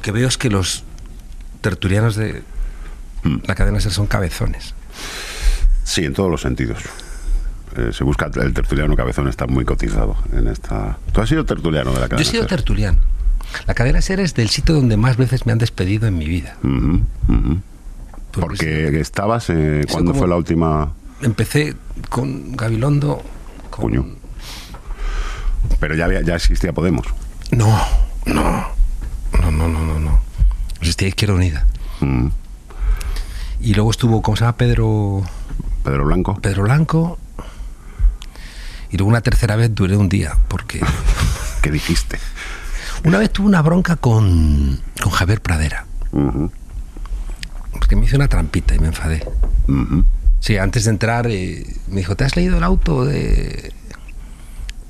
Lo que veo es que los tertulianos de la cadena SER son cabezones. Sí, en todos los sentidos. Eh, se busca el tertuliano cabezón, está muy cotizado en esta. ¿Tú has sido tertuliano de la cadena? Yo he sido SER? tertuliano. La cadena SER es del sitio donde más veces me han despedido en mi vida. Porque Porque estabas. Eh, ¿Cuándo fue la última? Empecé con Gabilondo. Con... Coño. Pero ya, había- ya existía Podemos. No, no, no, no, no, no, no. Existía Izquierda Unida. Mm. Y luego estuvo, ¿cómo se llama? Pedro, Pedro Blanco. Pedro Blanco. Y luego una tercera vez duré un día, porque ¿Qué dijiste? una vez tuve una bronca con, con Javier Pradera, porque me hizo una trampita y me enfadé. Sí, antes de entrar eh, me dijo, ¿te has leído el auto de...?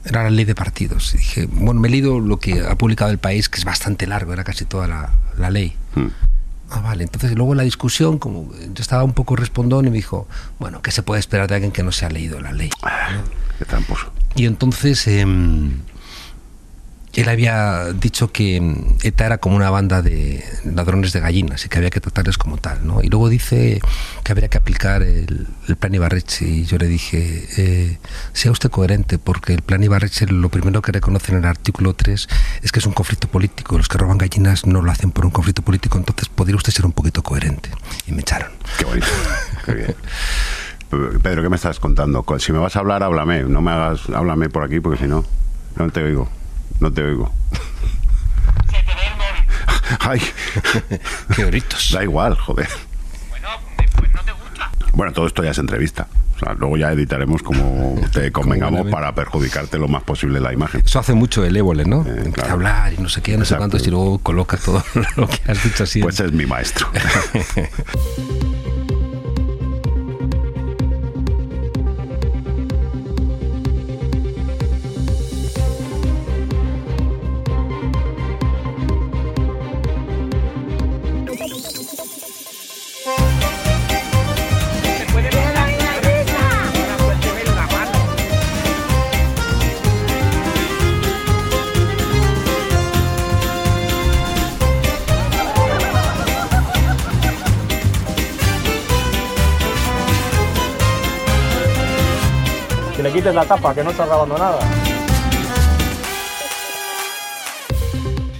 Era la ley de partidos. Y dije, bueno, me he leído lo que ha publicado el país, que es bastante largo, era casi toda la, la ley. Mm. Ah, vale. Entonces luego en la discusión, como yo estaba un poco respondón y me dijo, bueno, ¿qué se puede esperar de alguien que no se ha leído la ley? Qué tramposo. Y entonces em, él había dicho que em, ETA era como una banda de ladrones de gallinas y que había que tratarles como tal, ¿no? Y luego dice que habría que aplicar el, plan Ibarreche y yo le dije, eh, sea usted coherente porque el plan Ibarreche lo primero que reconoce en el artículo 3 es que es un conflicto político. Los que roban gallinas no lo hacen por un conflicto político, entonces podría usted ser un poquito coherente. Y me echaron. Qué bonito. Qué bien. Pedro, ¿qué me estás contando? Co- Si me vas a hablar, háblame. No me hagas, háblame por aquí porque si no, no te oigo. No te oigo. Ay, ¡Qué gritos! da igual, joder. Bueno, después no te gusta. Bueno, todo esto ya es entrevista. O sea, luego ya editaremos como te convengamos para perjudicarte lo más posible la imagen. Eso hace mucho el évole, ¿no? Eh, Empieza claro. a hablar y no sé qué, no sé cuántos, y luego coloca todo lo que has dicho así. Pues es mi maestro. Quites la tapa, que no está grabando nada.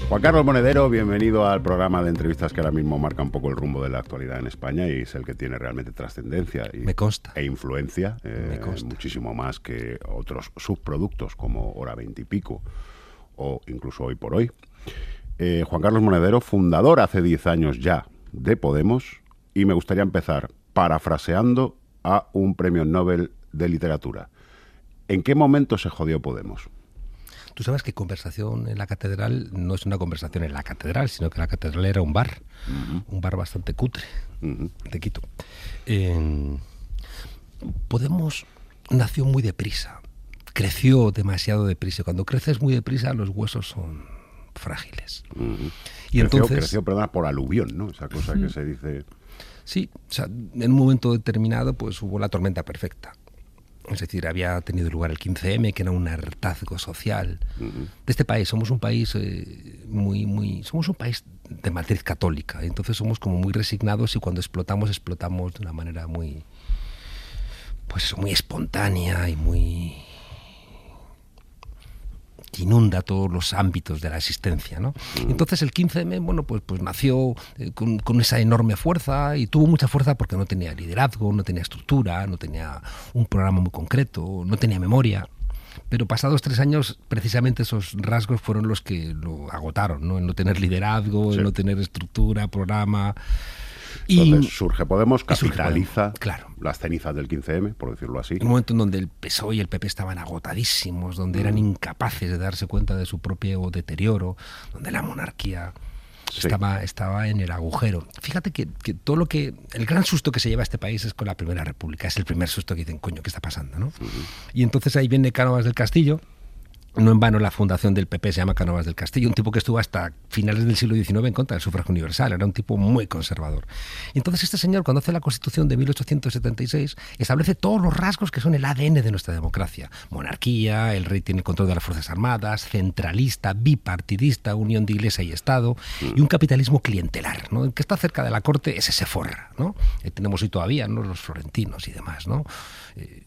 Juan Carlos Monedero, bienvenido al programa de entrevistas que ahora mismo marca un poco el rumbo de la actualidad en España y es el que tiene realmente trascendencia y, Me consta. e influencia, eh, Me consta. muchísimo más que otros subproductos como Hora 20 y Pico o incluso Hoy por Hoy. Eh, Juan Carlos Monedero, fundador hace 10 años ya de Podemos y me gustaría empezar parafraseando a un premio Nobel de literatura. ¿En qué momento se jodió Podemos? Tú sabes que conversación en la catedral no es una conversación en la catedral, sino que la catedral era un bar, un bar bastante cutre Ujú. de Quito. Eh, Podemos nació muy deprisa, creció demasiado deprisa. Cuando creces muy deprisa, los huesos son frágiles. Y creció, entonces, creció, perdona, por aluvión, ¿no? Esa cosa que se dice. sí, o sea, en un momento determinado, pues hubo la tormenta perfecta. Es decir, había tenido lugar el 15M, que era un hartazgo social de este país. Somos un país eh, muy, muy, somos un país de matriz católica. Entonces somos como muy resignados y cuando explotamos, explotamos de una manera muy, pues muy espontánea y muy que inunda todos los ámbitos de la existencia, ¿no? Entonces el 15M, bueno, pues, pues nació eh, con, con esa enorme fuerza y tuvo mucha fuerza porque no tenía liderazgo, no tenía estructura, no tenía un programa muy concreto, no tenía memoria. Pero pasados tres años, precisamente esos rasgos fueron los que lo agotaron, ¿no? En no tener liderazgo, Sí. en no tener estructura, programa. Y Entonces surge Podemos, surge capitaliza claro. las cenizas del 15M, por decirlo así. un momento en donde el PSOE y el PP estaban agotadísimos, donde eran incapaces de darse cuenta de su propio deterioro, donde la monarquía Sí. estaba, estaba en el agujero. Fíjate que, que todo lo que. El gran susto que se lleva este país es con la Primera República. Es el primer susto que dicen, coño, ¿qué está pasando? ¿no? Y entonces ahí viene Cánovas del Castillo No en vano la fundación del PP se llama Canovas del Castillo, un tipo que estuvo hasta finales del siglo XIX en contra del sufragio universal, era un tipo muy conservador. Y entonces este señor, cuando hace la Constitución de 1876, establece todos los rasgos que son el ADN de nuestra democracia. Monarquía, el rey tiene el control de las Fuerzas Armadas, centralista, bipartidista, unión de Iglesia y Estado, y un capitalismo clientelar. ¿no? El que está cerca de la corte, ese se forra. ¿no? Eh, tenemos hoy todavía ¿no? los florentinos y demás. ¿no? Eh,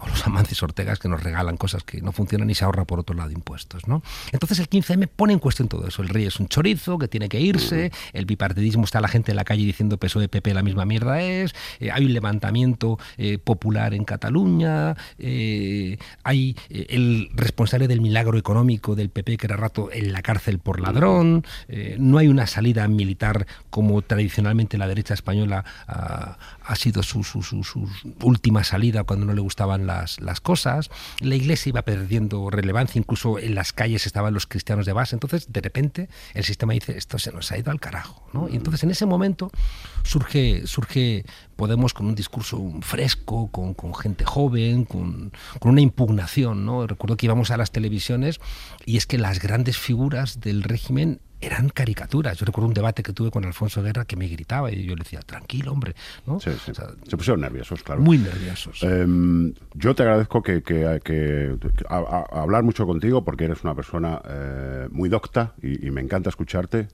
o los amantes Ortegas que nos regalan cosas que no funcionan y se ahorra por otro lado impuestos. ¿no? Entonces el 15M pone en cuestión todo eso. El rey es un chorizo que tiene que irse, el bipartidismo está la gente en la calle diciendo PSOE, PP la misma mierda es, eh, hay un levantamiento eh, popular en Cataluña, eh, hay el responsable del milagro económico del PP que era rato en la cárcel por ladrón, no hay una salida militar como tradicionalmente la derecha española ah, ha sido su, su- su- su última salida cuando no le gustaban las, las cosas. La iglesia iba perdiendo relevancia, incluso en las calles estaban los cristianos de base. Entonces, de repente, el sistema dice, esto se nos ha ido al carajo. ¿no? Y entonces, en ese momento, surge, surge Podemos con un discurso fresco, con, con gente joven, con, con una impugnación. ¿no? Recuerdo que íbamos a las televisiones y es que las grandes figuras del régimen eran caricaturas. Yo recuerdo un debate que tuve con Alfonso Guerra que me gritaba y yo le decía, tranquilo, hombre. ¿no? Sí, sí. O sea, Se pusieron nerviosos, claro. muy nerviosos. Em, yo te agradezco que, que- que- a- a- hablar mucho contigo porque eres una persona eh, muy docta y, y me encanta escucharte.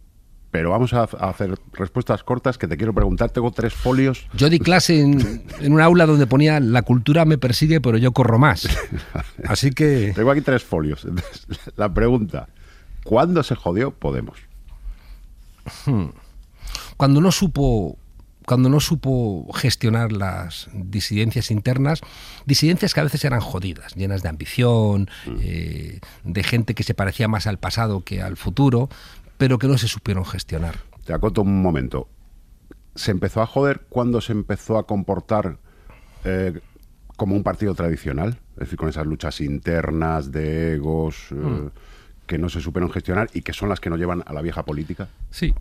Pero vamos a, hacer respuestas cortas que te quiero preguntar. Tengo tres folios. Yo di clase en, en un aula donde ponía la cultura me persigue, pero yo corro más. Así que Tengo aquí tres folios. La pregunta: ¿cuándo se jodió Podemos? cuando no supo cuando no supo gestionar las disidencias internas, disidencias que a veces eran jodidas, llenas de ambición, eh, de gente que se parecía más al pasado que al futuro, pero que no se supieron gestionar. Te acoto un momento. ¿Se empezó a joder cuando se empezó a comportar eh, como un partido tradicional? Es decir, con esas luchas internas de egos eh, que no se supieron gestionar y que son las que nos llevan a la vieja política. Sí.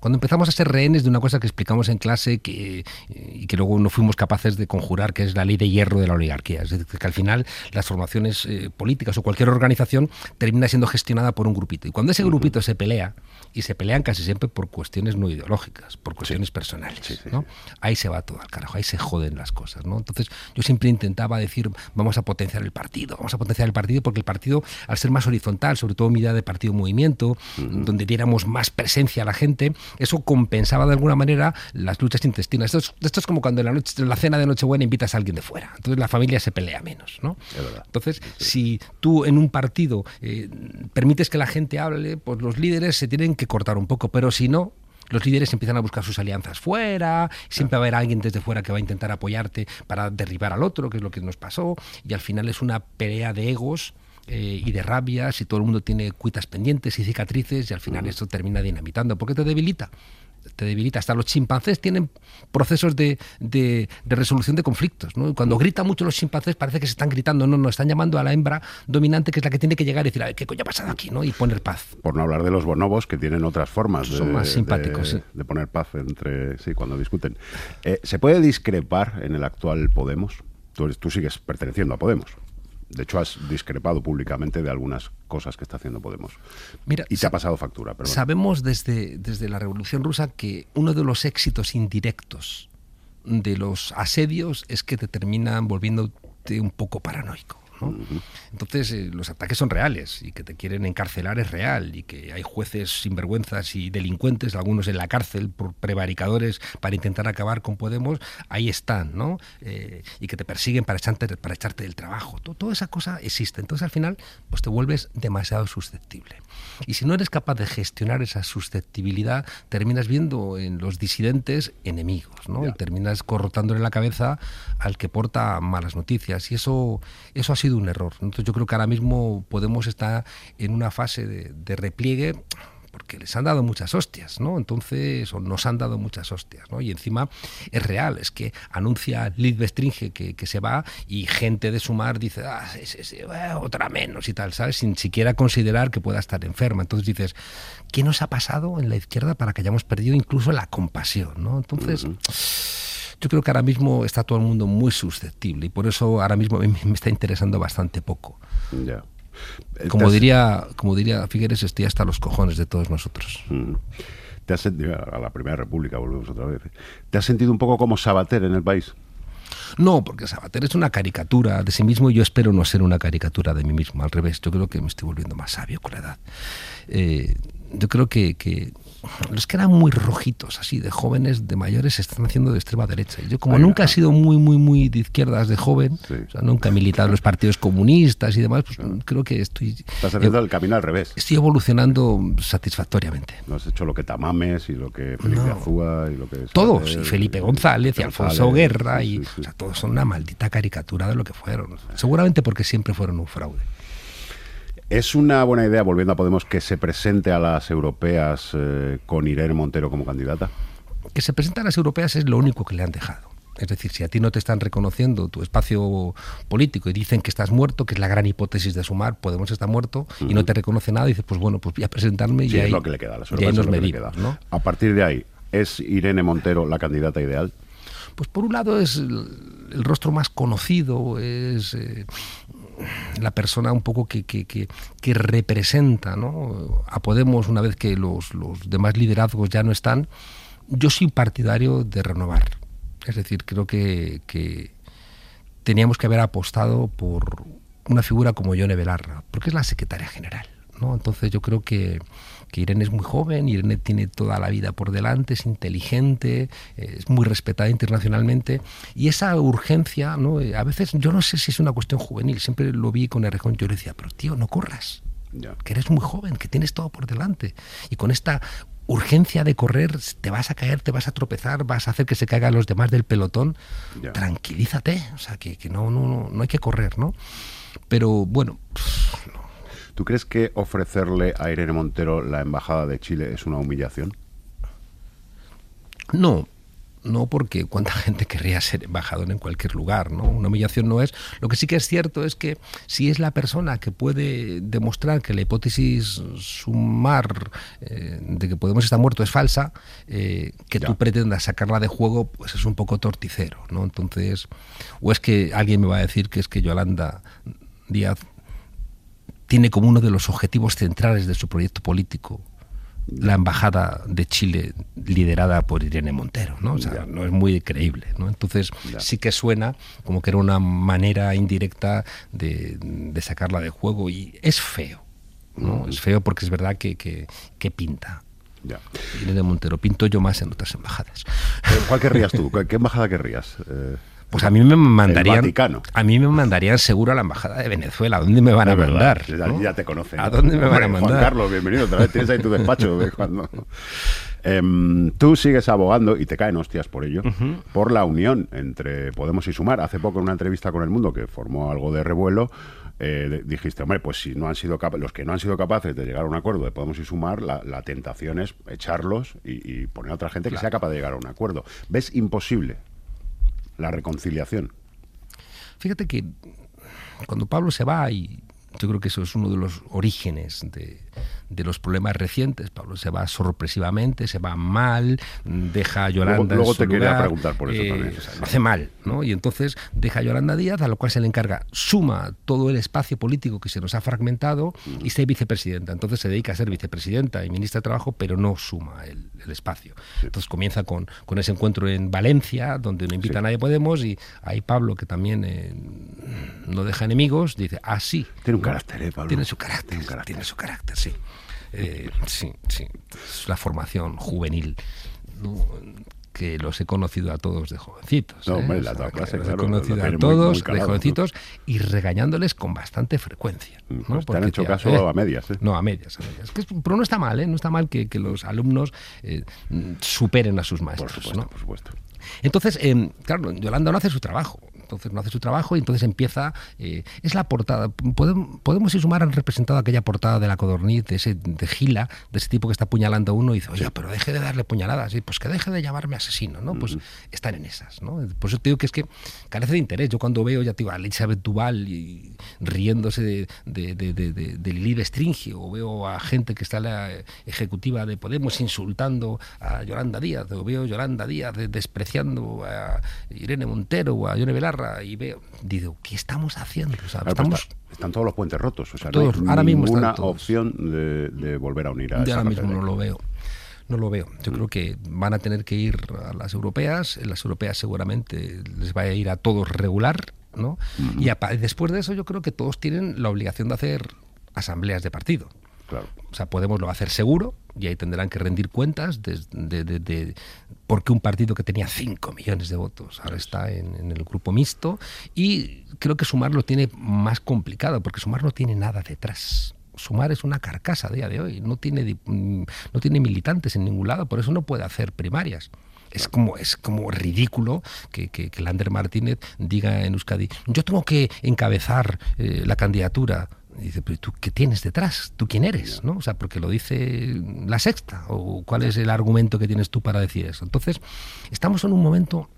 Cuando empezamos a ser rehenes de una cosa que explicamos en clase que, eh, y que luego no fuimos capaces de conjurar, que es la ley de hierro de la oligarquía. Es decir, que al final las formaciones eh, políticas o cualquier organización termina siendo gestionada por un grupito. Y cuando ese grupito se pelea, y se pelean casi siempre por cuestiones no ideológicas, por cuestiones personales, Sí, sí, ¿no? ahí se va todo al carajo, ahí se joden las cosas. ¿no? Entonces yo siempre intentaba decir, vamos a potenciar el partido, vamos a potenciar el partido, porque el partido, al ser más horizontal, sobre todo mi idea de partido-movimiento, donde diéramos más presencia a la gente, eso compensaba de alguna manera las luchas intestinas. Esto es, esto es como cuando en la, noche, en la cena de Nochebuena invitas a alguien de fuera. Entonces la familia se pelea menos. ¿no? Entonces, si tú en un partido eh, permites que la gente hable, pues los líderes se tienen que cortar un poco, pero si no, los líderes empiezan a buscar sus alianzas fuera, siempre va a haber alguien desde fuera que va a intentar apoyarte para derribar al otro, que es lo que nos pasó, y al final es una pelea de egos eh, y de rabias, y todo el mundo tiene cuitas pendientes y cicatrices, y al final esto termina dinamitando, porque te debilita. Te debilita. Hasta los chimpancés tienen procesos de, de- de resolución de conflictos. ¿no? Cuando gritan mucho los chimpancés parece que se están gritando, no, no, están llamando a la hembra dominante que es la que tiene que llegar y decir, a ver, ¿qué coño ha pasado aquí? ¿no? Y poner paz. Por no hablar de los bonobos que tienen otras formas de, Son más simpáticos, de, sí. de poner paz entre sí cuando discuten. Eh, ¿Se puede discrepar en el actual Podemos? Tú sigues perteneciendo a Podemos. De hecho, has discrepado públicamente de algunas cosas que está haciendo Podemos. Mira, y te ha pasado factura, perdón. Sabemos desde, desde la Revolución Rusa que uno de los éxitos indirectos de los asedios es que te terminan volviéndote un poco paranoico. ¿No? Entonces, eh, los ataques son reales y que te quieren encarcelar es real y que hay jueces sinvergüenzas y delincuentes, algunos en la cárcel por prevaricadores para intentar acabar con Podemos, ahí están, ¿no? Eh, y que te persiguen para echarte, para echarte del trabajo. To- toda esa cosa existe. Entonces, al final, pues te vuelves demasiado susceptible. Y si no eres capaz de gestionar esa susceptibilidad, terminas viendo en los disidentes enemigos, ¿no? Y terminas corrotándole la cabeza al que porta malas noticias. Y eso, eso ha sido un error. Entonces yo creo que ahora mismo Podemos estar en una fase de, de repliegue porque les han dado muchas hostias, ¿no? Entonces, o nos han dado muchas hostias, ¿no? Y encima es real, es que anuncia Liz Bestringe que, que se va y gente de Sumar dice, ah, sí, sí, sí, bueno, otra menos y tal, ¿sabes? Sin siquiera considerar que pueda estar enferma. Entonces dices, ¿qué nos ha pasado en la izquierda para que hayamos perdido incluso la compasión, ¿no? Entonces... Yo creo que ahora mismo está todo el mundo muy susceptible y por eso ahora mismo me, me está interesando bastante poco. Ya. Como has- diría, como diría Figueres, estoy hasta los cojones de todos nosotros. Mm. ¿Te has sentido, a la Primera República volvemos otra vez. ¿eh? ¿Te has sentido un poco como Sabater en el país? No, porque Sabater es una caricatura de sí mismo y yo espero no ser una caricatura de mí mismo. Al revés, yo creo que me estoy volviendo más sabio con la edad. Eh, yo creo que, que los que eran muy rojitos, así, de jóvenes, de mayores, se están haciendo de extrema derecha. Y yo, como nunca he sido muy, muy, muy de izquierdas de joven, Sí. o sea, nunca he militado en los partidos comunistas y demás, pues creo que estoy, Estás haciendo el camino al revés. estoy evolucionando satisfactoriamente. No has hecho lo que Tamames y lo que Felipe No. Azúa y lo que... Todos, y Felipe González, y Alfonso González, Guerra, y sí. o sea, todos son una maldita caricatura de lo que fueron. Seguramente porque siempre fueron un fraude. ¿Es una buena idea, volviendo a Podemos, que se presente a las europeas eh, con Irene Montero como candidata? Que se presenta a las europeas es lo único que le han dejado. Es decir, si a ti no te están reconociendo tu espacio político y dicen que estás muerto, que es la gran hipótesis de sumar, Podemos está muerto y no te reconoce nada, dices, pues bueno, pues voy a presentarme y Sí, ahí, es lo que le queda a partir de ahí, ¿es Irene Montero la candidata ideal? Pues por un lado es el, el rostro más conocido, es eh, la persona un poco que, que- que- representa ¿no? a Podemos una vez que los, los demás liderazgos ya no están. Yo soy partidario de renovar. Es decir, creo que, que teníamos que haber apostado por una figura como Yone Belarra, porque es la secretaria general. ¿no? Entonces yo creo que, que Irene es muy joven, Irene tiene toda la vida por delante, es inteligente, eh, es muy respetada internacionalmente y esa urgencia, ¿no? Eh, a veces yo no sé si es una cuestión juvenil, siempre lo vi con Errejón, yo le decía, pero tío, no corras, que eres muy joven, que tienes todo por delante. Y con esta urgencia de correr, te vas a caer, te vas a tropezar, vas a hacer que se caigan los demás del pelotón. Tranquilízate, o sea, que, que no, no, no, no hay que correr, ¿no? Pero bueno, ¿Tú crees que ofrecerle a Irene Montero la embajada de Chile es una humillación? no. No, porque cuánta gente querría ser embajador en cualquier lugar, ¿no? Una humillación no es. Lo que sí que es cierto es que si es la persona que puede demostrar que la hipótesis sumar eh, de que Podemos estar muerto es falsa, eh, que Ya. tú pretendas sacarla de juego, pues es un poco torticero, ¿no? Entonces, o es que alguien me va a decir que es que Yolanda Díaz tiene como uno de los objetivos centrales de su proyecto político la embajada de Chile liderada por Irene Montero, ¿no? O sea, Ya. no es muy creíble, ¿no? Entonces Ya. sí que suena como que era una manera indirecta de, de sacarla de juego y es feo, ¿no? Es feo porque es verdad que, que, que pinta. Ya. Irene Montero, pinto yo más en otras embajadas. ¿Cuál querrías tú? ¿Qué qué embajada querrías? Eh, Pues a mí me mandarían. Vaticano. A mí me mandarían seguro a la embajada de Venezuela. ¿A dónde me van a verdad, mandar? ya, no? ya te conocen. ¿A dónde me van a mandar? Juan Carlos, bienvenido otra vez. Tienes ahí tu despacho. de cuando- Em, tú sigues abogando y te caen hostias por ello, por la unión entre Podemos y Sumar. Hace poco en una entrevista con El Mundo que formó algo de revuelo, eh, dijiste, hombre, pues si no han sido los que no han sido capaces de llegar a un acuerdo de Podemos y Sumar, la, la tentación es echarlos y, y poner a otra gente que sea capaz de llegar a un acuerdo. ¿Ves imposible la reconciliación? Fíjate que cuando Pablo se va, y yo creo que eso es uno de los orígenes de, de los problemas recientes, Pablo se va sorpresivamente, se va mal, deja a Yolanda Luego- luego en su te quería lugar, preguntar por eso eh, también. o sea, lo hace mal, ¿no? Y entonces deja a Yolanda Díaz, a lo cual se le encarga, suma todo el espacio político que se nos ha fragmentado y ser vicepresidenta. Entonces se dedica a ser vicepresidenta y ministra de Trabajo, pero no suma el, el espacio. Entonces comienza con, con ese encuentro en Valencia, donde no invita Sí. a nadie Podemos, y ahí Pablo, que también eh, no deja enemigos, dice, ah, sí. Tiene un ¿no? carácter, ¿eh, Pablo? Tiene su carácter, Tiene carácter. tiene su carácter, sí. Eh, sí, sí. Es la formación juvenil, ¿no? que los he conocido a todos de jovencitos. No, ¿eh? hombre, O la sea, clase, los claro, he conocido lo a muy- todos de jovencitos y regañándoles con bastante frecuencia. Mm, ¿no? pues te han hecho caso eh, a medias, ¿eh? No, a medias, a medias. Que es- pero no está mal, ¿eh? No está mal que, que los alumnos eh, superen a sus Por maestros. supuesto, ¿no? por supuesto. Entonces, eh, claro, Yolanda no hace su trabajo. Entonces no hace su trabajo y entonces empieza. eh, es la portada. Podemos, podemos y sumar han representado aquella portada de la codorniz, de ese de Gila, de ese tipo que está apuñalando a uno y dice, oye, pero deje de darle puñaladas. Y pues que deje de llamarme asesino, ¿no? Pues están en esas, ¿no? Por eso te digo que es que carece de interés. Yo cuando veo, ya te digo, a Elizabeth Duval y riéndose de, de, de, de, de- Lili Bestringio, o veo a gente que está la ejecutiva de Podemos insultando a Yolanda Díaz, o veo a Yolanda Díaz de- despreciando a Irene Montero o a Yone Belarra, y veo, digo, ¿qué estamos haciendo? O sea, Claro, pues estamos, está- están todos los puentes rotos. O sea, Todos, no hay ahora mismo están ninguna todos. opción de, de volver a unir a yo esa ahora mismo no lo veo. No lo veo. Yo creo que van a tener que ir a las europeas. Las europeas seguramente les va a ir a todos regular, ¿no? Y apa- después de eso yo creo que todos tienen la obligación de hacer asambleas de partido. Claro. O sea, Podemos lo a hacer seguro y ahí tendrán que rendir cuentas de, de, de- de por qué un partido que tenía 5 millones de votos ahora está en, en el grupo mixto y creo que Sumar lo tiene más complicado porque Sumar no tiene nada detrás. Sumar es una carcasa a día de hoy, no tiene, mm, no tiene militantes en ningún lado, por eso no puede hacer primarias. Es como, es como ridículo que, que, que Lander Martínez diga en Euskadi, yo tengo que encabezar eh, la candidatura. Y dice, pero ¿tú qué tienes detrás? ¿Tú quién eres? ¿no? O sea, porque lo dice la sexta. ¿O cuál es el argumento que tienes tú para decir eso? Entonces, estamos en un momento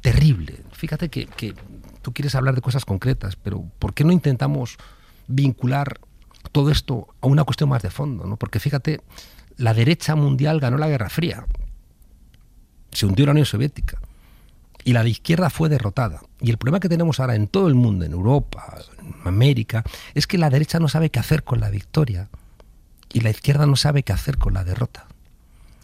terrible. Fíjate que, que tú quieres hablar de cosas concretas, pero ¿por qué no intentamos vincular todo esto a una cuestión más de fondo? ¿no? Porque fíjate, la derecha mundial ganó la Guerra Fría se hundió la Unión Soviética y la de izquierda fue derrotada. Y el problema que tenemos ahora en todo el mundo, en Europa, en América, es que la derecha no sabe qué hacer con la victoria y la izquierda no sabe qué hacer con la derrota.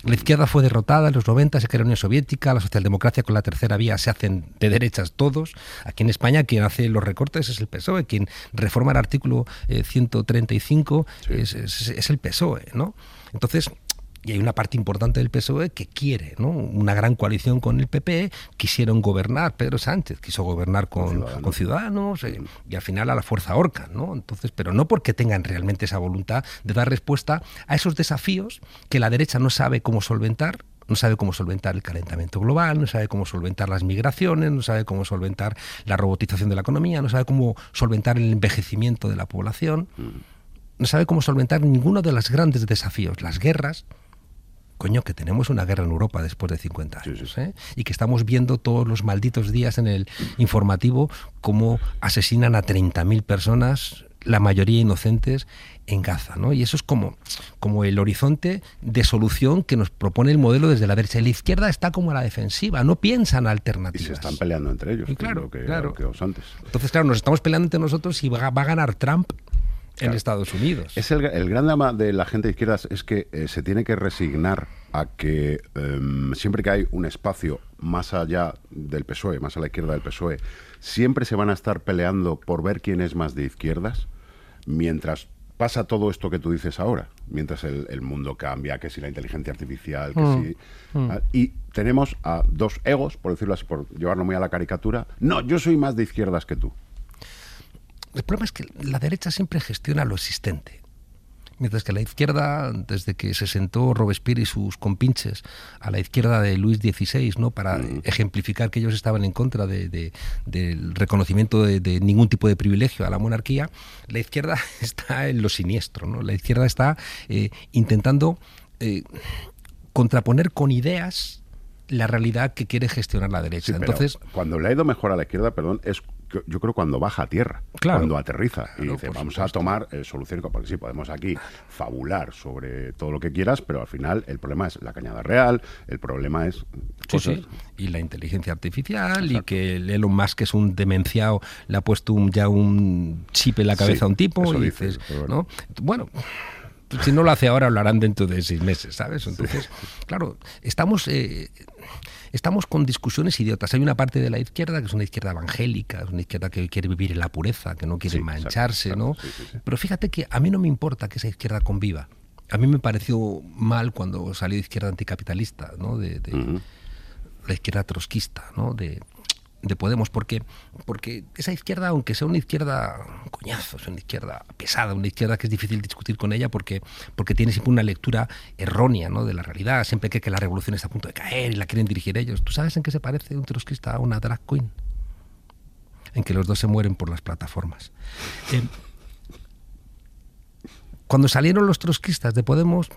La izquierda fue derrotada en los 90, se creó la Unión Soviética, la socialdemocracia con la tercera vía se hacen de derechas todos. Aquí en España quien hace los recortes es el PSOE, quien reforma el artículo eh, 135 Sí. es, es- es el PSOE, ¿no? Entonces, y hay una parte importante del PSOE E que quiere, ¿no? Una gran coalición con el PP, quisieron gobernar, Pedro Sánchez quiso gobernar con, Ciudadanos. con Ciudadanos eh, y al final a la fuerza Orca, ¿no? Entonces, pero no porque tengan realmente esa voluntad de dar respuesta a esos desafíos que la derecha no sabe cómo solventar, no sabe cómo solventar el calentamiento global, no sabe cómo solventar las migraciones, no sabe cómo solventar la robotización de la economía, no sabe cómo solventar el envejecimiento de la población, no sabe cómo solventar ninguno de los grandes desafíos, las guerras, coño, que tenemos una guerra en Europa después de 50 Sí, años, sí. ¿eh? y que estamos viendo todos los malditos días en el informativo cómo asesinan a 30.000 personas, la mayoría inocentes, en Gaza, ¿no? Y eso es como, como el horizonte de solución que nos propone el modelo desde la derecha. Y la izquierda está como a la defensiva, no piensan Y alternativas. se están peleando entre ellos, Y claro, que, claro. que antes. Entonces, claro, nos estamos peleando entre nosotros y va, va a ganar Trump en Claro. Estados Unidos. Es el, el gran drama de la gente de izquierdas es que eh, se tiene que resignar a que em, siempre que hay un espacio más allá del PSOE, más a la izquierda del PSOE, siempre se van a estar peleando por ver quién es más de izquierdas, mientras pasa todo esto que tú dices ahora, mientras el, el mundo cambia, que si la inteligencia artificial, que si... ah, Y tenemos a dos egos, por decirlo así, por llevarlo muy a la caricatura. No, yo soy más de izquierdas que tú. El problema es que la derecha siempre gestiona lo existente. Mientras que la izquierda, desde que se sentó Robespierre y sus compinches a la izquierda de Luis XVI, ¿no? para ejemplificar que ellos estaban en contra de- de- del reconocimiento de, de ningún tipo de privilegio a la monarquía, la izquierda está en lo siniestro. ¿no? La izquierda está eh, intentando eh, contraponer con ideas la realidad que quiere gestionar la derecha. Sí, Entonces, cuando le ha ido mejor a la izquierda, perdón, es yo creo cuando baja a tierra, Claro. cuando aterriza y Claro, dice, vamos supuesto. a tomar eh, soluciones, porque sí, podemos aquí fabular sobre todo lo que quieras, pero al final el problema es la cañada real, el problema es Sí, cosas. sí. Y la inteligencia artificial y que el Elon Musk es un demenciado, le ha puesto un- ya un chip en la cabeza Sí, a un tipo y dice, dices, pero ¿no? Bueno, si no lo hace ahora, lo harán dentro de seis meses, ¿sabes? Entonces, claro, estamos... eh, Estamos con discusiones idiotas. Hay una parte de la izquierda que es una izquierda evangélica, es una izquierda que quiere vivir en la pureza, que no quiere Sí, mancharse, exacto, ¿no? sí. Pero fíjate que a mí no me importa que esa izquierda conviva. A mí me pareció mal cuando salió izquierda anticapitalista, ¿no? De, de- la izquierda trotskista, ¿no? De, de Podemos, porque, porque esa izquierda, aunque sea una izquierda coñazo, es una izquierda pesada, una izquierda que es difícil discutir con ella porque, porque tiene siempre una lectura errónea ¿no? de la realidad, siempre cree que la revolución está a punto de caer y la quieren dirigir ellos. ¿Tú sabes en qué se parece un trotskista a una drag queen? En que los dos se mueren por las plataformas. Eh, cuando salieron los trotskistas de Podemos,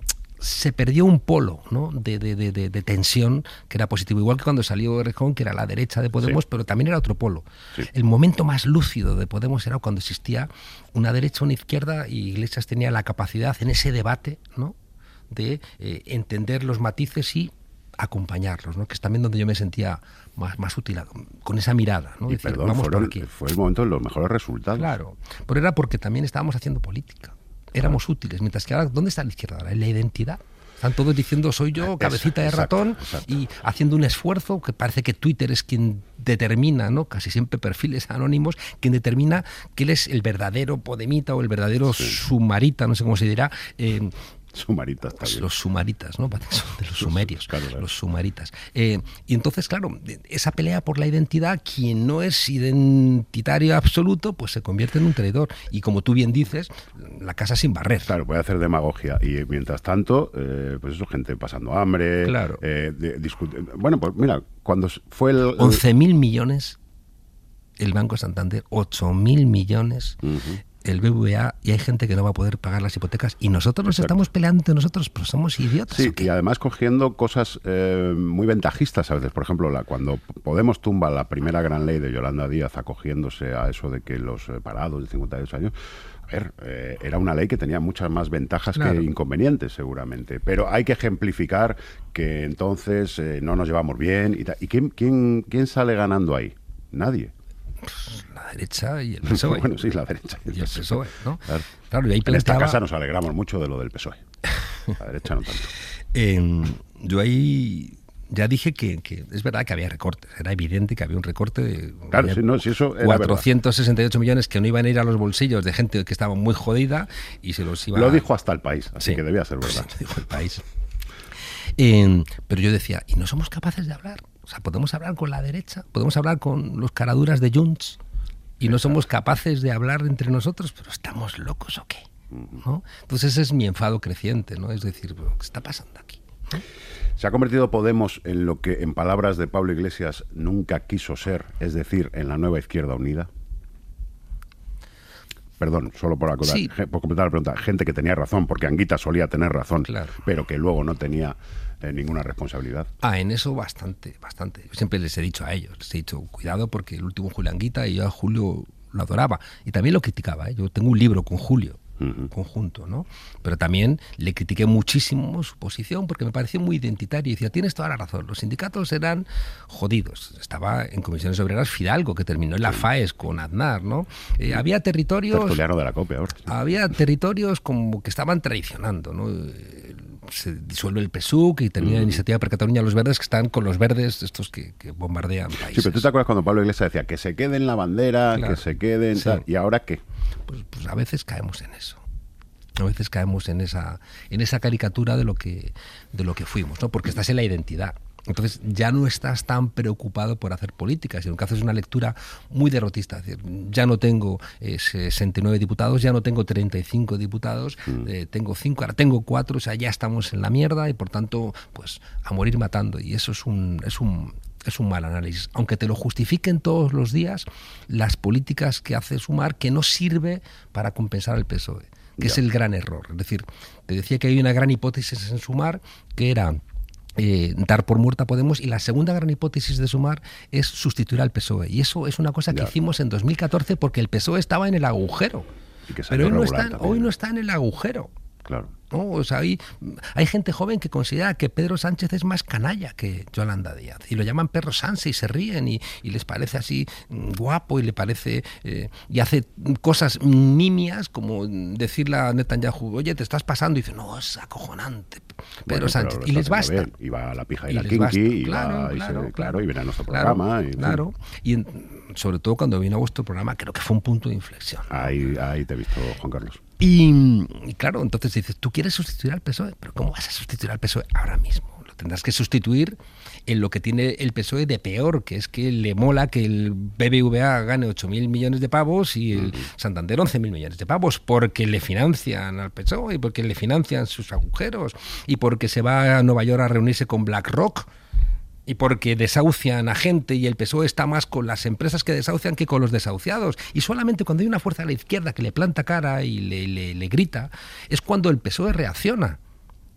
se perdió un polo ¿no? de, de- de- de- tensión que era positivo, igual que cuando salió Errejón, que era la derecha de Podemos, Sí. pero también era otro polo. Sí. El momento más lúcido de Podemos era cuando existía una derecha, una izquierda, y Iglesias tenía la capacidad en ese debate ¿no? de eh, entender los matices y acompañarlos, ¿no? que es también donde yo me sentía más, más útil, con esa mirada. ¿no? Y Decir, perdón, vamos por fueron- aquí. fue el momento de los mejores resultados. Claro, pero era porque también estábamos haciendo política. Éramos útiles, mientras que ahora, ¿dónde está la izquierda ahora? En la identidad. Están todos diciendo soy yo, cabecita de ratón, exacto. y haciendo un esfuerzo que parece que Twitter es quien determina, ¿no? Casi siempre perfiles anónimos, quien determina que él es el verdadero podemita o el verdadero sumarita, no sé cómo se dirá, eh, Sumaritas pues también. los sumaritas, ¿no? De los sumerios, Claro, claro. los sumaritas. Eh, y entonces, claro, esa pelea por la identidad, quien no es identitario absoluto, pues se convierte en un traidor. Y como tú bien dices, la casa sin barrer. Claro, puede hacer demagogia. Y mientras tanto, eh, pues eso, gente pasando hambre. Claro. eh, de- discut- Bueno, pues mira, cuando fue el. el- 11.000 millones el Banco Santander, 8.000 millones. El BBVA y hay gente que no va a poder pagar las hipotecas y nosotros nos Exacto. estamos peleando entre nosotros, pero somos idiotas. Sí, y además cogiendo cosas eh, muy ventajistas a veces. Por ejemplo, la, cuando Podemos tumba la primera gran ley de Yolanda Díaz acogiéndose a eso de que los eh, parados de 52 años... A ver, eh, era una ley que tenía muchas más ventajas Claro. que inconvenientes, seguramente. Pero hay que ejemplificar que entonces eh, no nos llevamos bien. ¿Y, ¿y quién, quién, quién sale ganando ahí? Nadie. La derecha y el PSOE. bueno, sí, la derecha. y el PSOE, ¿no? Claro. Claro, y ahí En esta casa nos alegramos mucho de lo del PSOE. La derecha no tanto. Eh, yo ahí ya dije que, que es verdad que había recortes, era evidente que había un recorte de Claro, sí, no, sí, eso era 468 millones que no iban a ir a los bolsillos de gente que estaba muy jodida y se los iba Lo dijo hasta el país, así Sí. que debía ser verdad. Lo dijo el país. Eh, pero yo decía, ¿y no somos capaces de hablar? O sea, podemos hablar con la derecha, podemos hablar con los caraduras de Junts y no somos capaces de hablar entre nosotros, pero estamos locos o qué? ¿No? Entonces ese es mi enfado creciente, ¿no? Es decir, ¿qué está pasando aquí? Se ha convertido Podemos en lo que, en palabras de Pablo Iglesias, nunca quiso ser, es decir, en la nueva izquierda unida. Perdón, solo por, acotar- Sí. por completar la pregunta. Gente que tenía razón, porque Anguita solía tener razón, Claro. pero que luego no tenía eh, ninguna responsabilidad. Ah, en eso bastante, bastante. Yo siempre les he dicho a ellos, les he dicho, cuidado porque el último Julianguita y yo a Julio lo adoraba. Y también lo criticaba, ¿eh? yo tengo un libro con Julio, Conjunto, ¿no? Pero también le critiqué muchísimo su posición porque me pareció muy identitario y decía, tienes toda la razón, los sindicatos eran jodidos. Estaba en comisiones obreras Fidalgo, que terminó en la FAES con Aznar, ¿no? Eh, había territorios... Tertuliano de la copia ahora. sí. Había territorios como que estaban traicionando, ¿no? Eh, Se disuelve el PSUC y tenía la iniciativa per Cataluña los verdes que están con los verdes, estos que, que bombardean Sí, países. pero tú te acuerdas cuando Pablo Iglesias decía que se quede en la bandera, Claro. que se quede en Sí. tal. ¿Y ahora qué? Pues, pues a veces caemos en eso. A veces caemos en esa, en esa caricatura de lo que, de lo que fuimos, ¿no? Porque estás en la identidad. Entonces ya no estás tan preocupado por hacer política, sino que haces una lectura muy derrotista. Es decir, ya no tengo eh, 69 diputados, ya no tengo 35 diputados, eh, tengo 5, ahora tengo 4, o sea, ya estamos en la mierda y por tanto, pues a morir matando. Y eso es un, es un, es un mal análisis. Aunque te lo justifiquen todos los días, las políticas que hace Sumar, que no sirve para compensar al PSOE, que es el gran error. Es decir, te decía que hay una gran hipótesis en Sumar, que era eh, dar por muerta a Podemos y la segunda gran hipótesis de Sumar es sustituir al PSOE. Y eso es una cosa que Ya. hicimos en 2014 porque el PSOE estaba en el agujero. Y que salió Pero hoy no, está, hoy no está en el agujero. Claro. ¿No? O sea, hay, hay gente joven que considera que Pedro Sánchez es más canalla que Yolanda Díaz y lo llaman perro Sánchez y se ríen y, y les parece así mm, guapo y le parece eh, y hace cosas nimias como decirle a Netanyahu, oye, te estás pasando y dice, no, es acojonante Pedro Bueno, Sánchez y les basta. Y va a la pija y, Y la kinky, basta. y, Claro, va, y se- claro, claro, y viene a nuestro Claro, programa. y, claro. Y en- sobre todo cuando vino a vuestro programa, creo que fue un punto de inflexión. Ahí, ahí te he visto, Juan Carlos. Y, y claro, entonces dices, tú quieres sustituir al PSOE, pero ¿cómo vas a sustituir al PSOE ahora mismo? Lo tendrás que sustituir en lo que tiene el PSOE de peor, que es que le mola que el BBVA gane 8.000 millones de pavos y el Santander 11.000 millones de pavos, porque le financian al PSOE, y porque le financian sus agujeros, y porque se va a Nueva York a reunirse con BlackRock y porque desahucian a gente y el PSOE está más con las empresas que desahucian que con los desahuciados. Y solamente cuando hay una fuerza a la izquierda que le planta cara y le, le- le grita, es cuando el PSOE reacciona.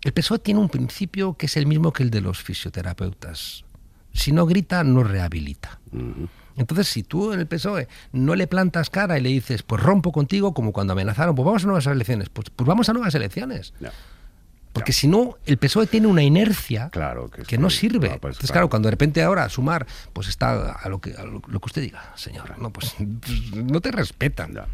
El PSOE tiene un principio que es el mismo que el de los fisioterapeutas. Si no grita, no rehabilita. Ujú. Entonces, si tú en el PSOE no le plantas cara y le dices, pues rompo contigo, como cuando amenazaron, pues vamos a nuevas elecciones, pues, pues vamos a nuevas elecciones. Porque si no, el PSOE tiene una inercia Claro, que no sirve. no, pues, Entonces, claro. claro, cuando de repente ahora sumar, pues está a lo que, a lo, lo que usted diga, señor. No, pues, pues, no te respetan. Ya.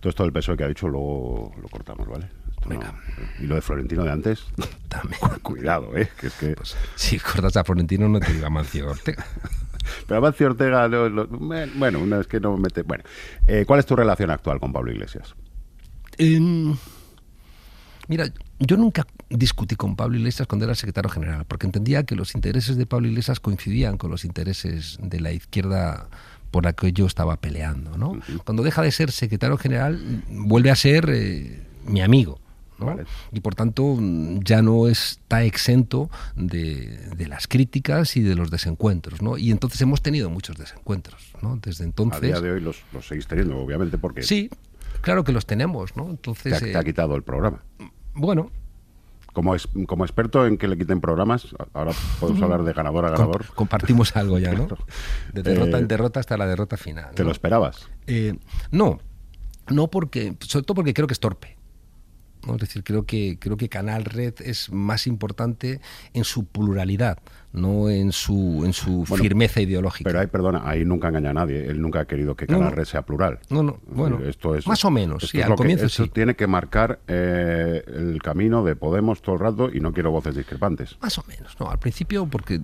Todo esto del peso que ha dicho, luego lo cortamos, ¿vale? No- Venga. Y lo de Florentino de antes, También. cuidado, ¿eh? Que es que... Pues, si cortas a Florentino, no te diga Mancio Ortega. Pero Amancio Ortega, lo- lo- bueno, una es que no mete... Bueno, eh, ¿cuál es tu relación actual con Pablo Iglesias? Mira, yo nunca discutí con Pablo Iglesias cuando era secretario general, porque entendía que los intereses de Pablo Iglesias coincidían con los intereses de la izquierda por la que yo estaba peleando. ¿no? Cuando deja de ser secretario general, vuelve a ser eh, mi amigo. ¿no? Vale. Y por tanto ya no está exento de, de las críticas y de los desencuentros. ¿no? Y entonces hemos tenido muchos desencuentros. ¿no? Desde A entonces... día de hoy los, los seguís teniendo, obviamente, porque Sí, claro que los tenemos. ¿no? te, Entonces, ha, te ha eh, quitado el programa. Bueno, Como, es, como experto en que le quiten programas, ahora podemos hablar de ganador a ganador. Com- compartimos algo ya, ¿no? De derrota Eh, en derrota hasta la derrota final. ¿Te ¿no? lo esperabas? Eh, no, no porque, sobre todo porque creo que es torpe. ¿no? Es decir, creo que, creo que Canal Red es más importante en su pluralidad, no en su, en su Bueno, firmeza ideológica. Pero ahí, perdona, ahí nunca engaña a nadie. Él nunca ha querido que Canal no. Red sea plural. No, no, bueno, esto es, más o menos, esto sí, es al que- comienzo esto sí. tiene que marcar eh, el camino de Podemos todo el rato y no quiero voces discrepantes. Más o menos, ¿no? Al principio porque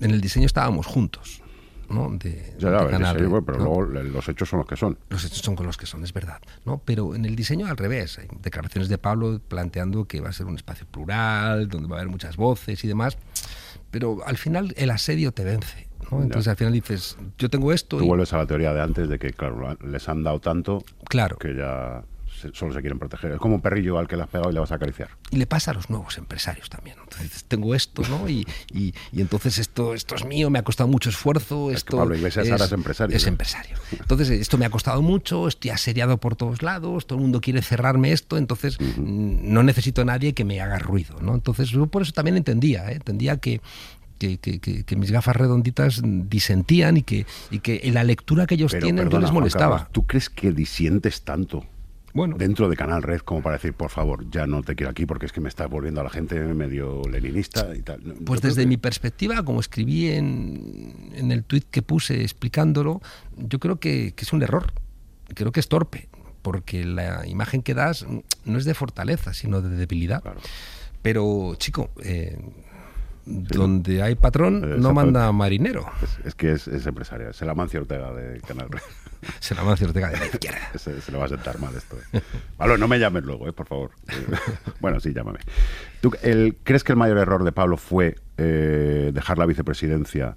en el diseño estábamos juntos, ¿no? De, Ya, de ya, Canal Red, pero ¿no? luego los hechos son los que son. los hechos son con los que son, es verdad. ¿no? Pero en el diseño al revés. Hay declaraciones de Pablo planteando que va a ser un espacio plural, donde va a haber muchas voces y demás. Pero al final el asedio te vence. ¿no? Entonces Ya. al final dices, yo tengo esto. Tú y- vuelves a la teoría de antes de que, claro, les han dado tanto Claro. que ya solo se quieren proteger. Es como un perrillo al que le has pegado y le vas a acariciar. Y le pasa a los nuevos empresarios también. Entonces tengo esto, ¿no? Y, y- y entonces esto, esto es mío, me ha costado mucho esfuerzo. Es que Esto Pablo Iglesias ahora es empresario, Es ¿no? empresario. Entonces esto me ha costado mucho, estoy asediado por todos lados, todo el mundo quiere cerrarme esto, entonces mm, no necesito a nadie que me haga ruido, ¿no? Entonces yo por eso también entendía, ¿eh? entendía que, que, que- que- que mis gafas redonditas disentían y que, y que en la lectura que ellos Pero, tienen yo perdona, les molestaba. Carlos, ¿Tú crees que disientes tanto Bueno, dentro de Canal Red como para decir, por favor, ya no te quiero aquí porque es que me estás volviendo a la gente medio leninista y tal? Pues yo desde que- mi perspectiva, como escribí en, en el tuit que puse explicándolo, yo creo que, que es un error, creo que es torpe, porque la imagen que das no es de fortaleza, sino de debilidad. Claro. Pero, chico, eh, donde hay patrón no manda marinero. Es, es que es, es empresaria, es el Amancio Ortega de Canal Red. Se la Mancio Ortega de la izquierda. se, se le va a sentar mal esto. ¿eh? Pablo, no me llames luego, eh, por favor. Bueno, sí, llámame. ¿Tú, el- ¿Crees que el mayor error de Pablo fue eh, dejar la vicepresidencia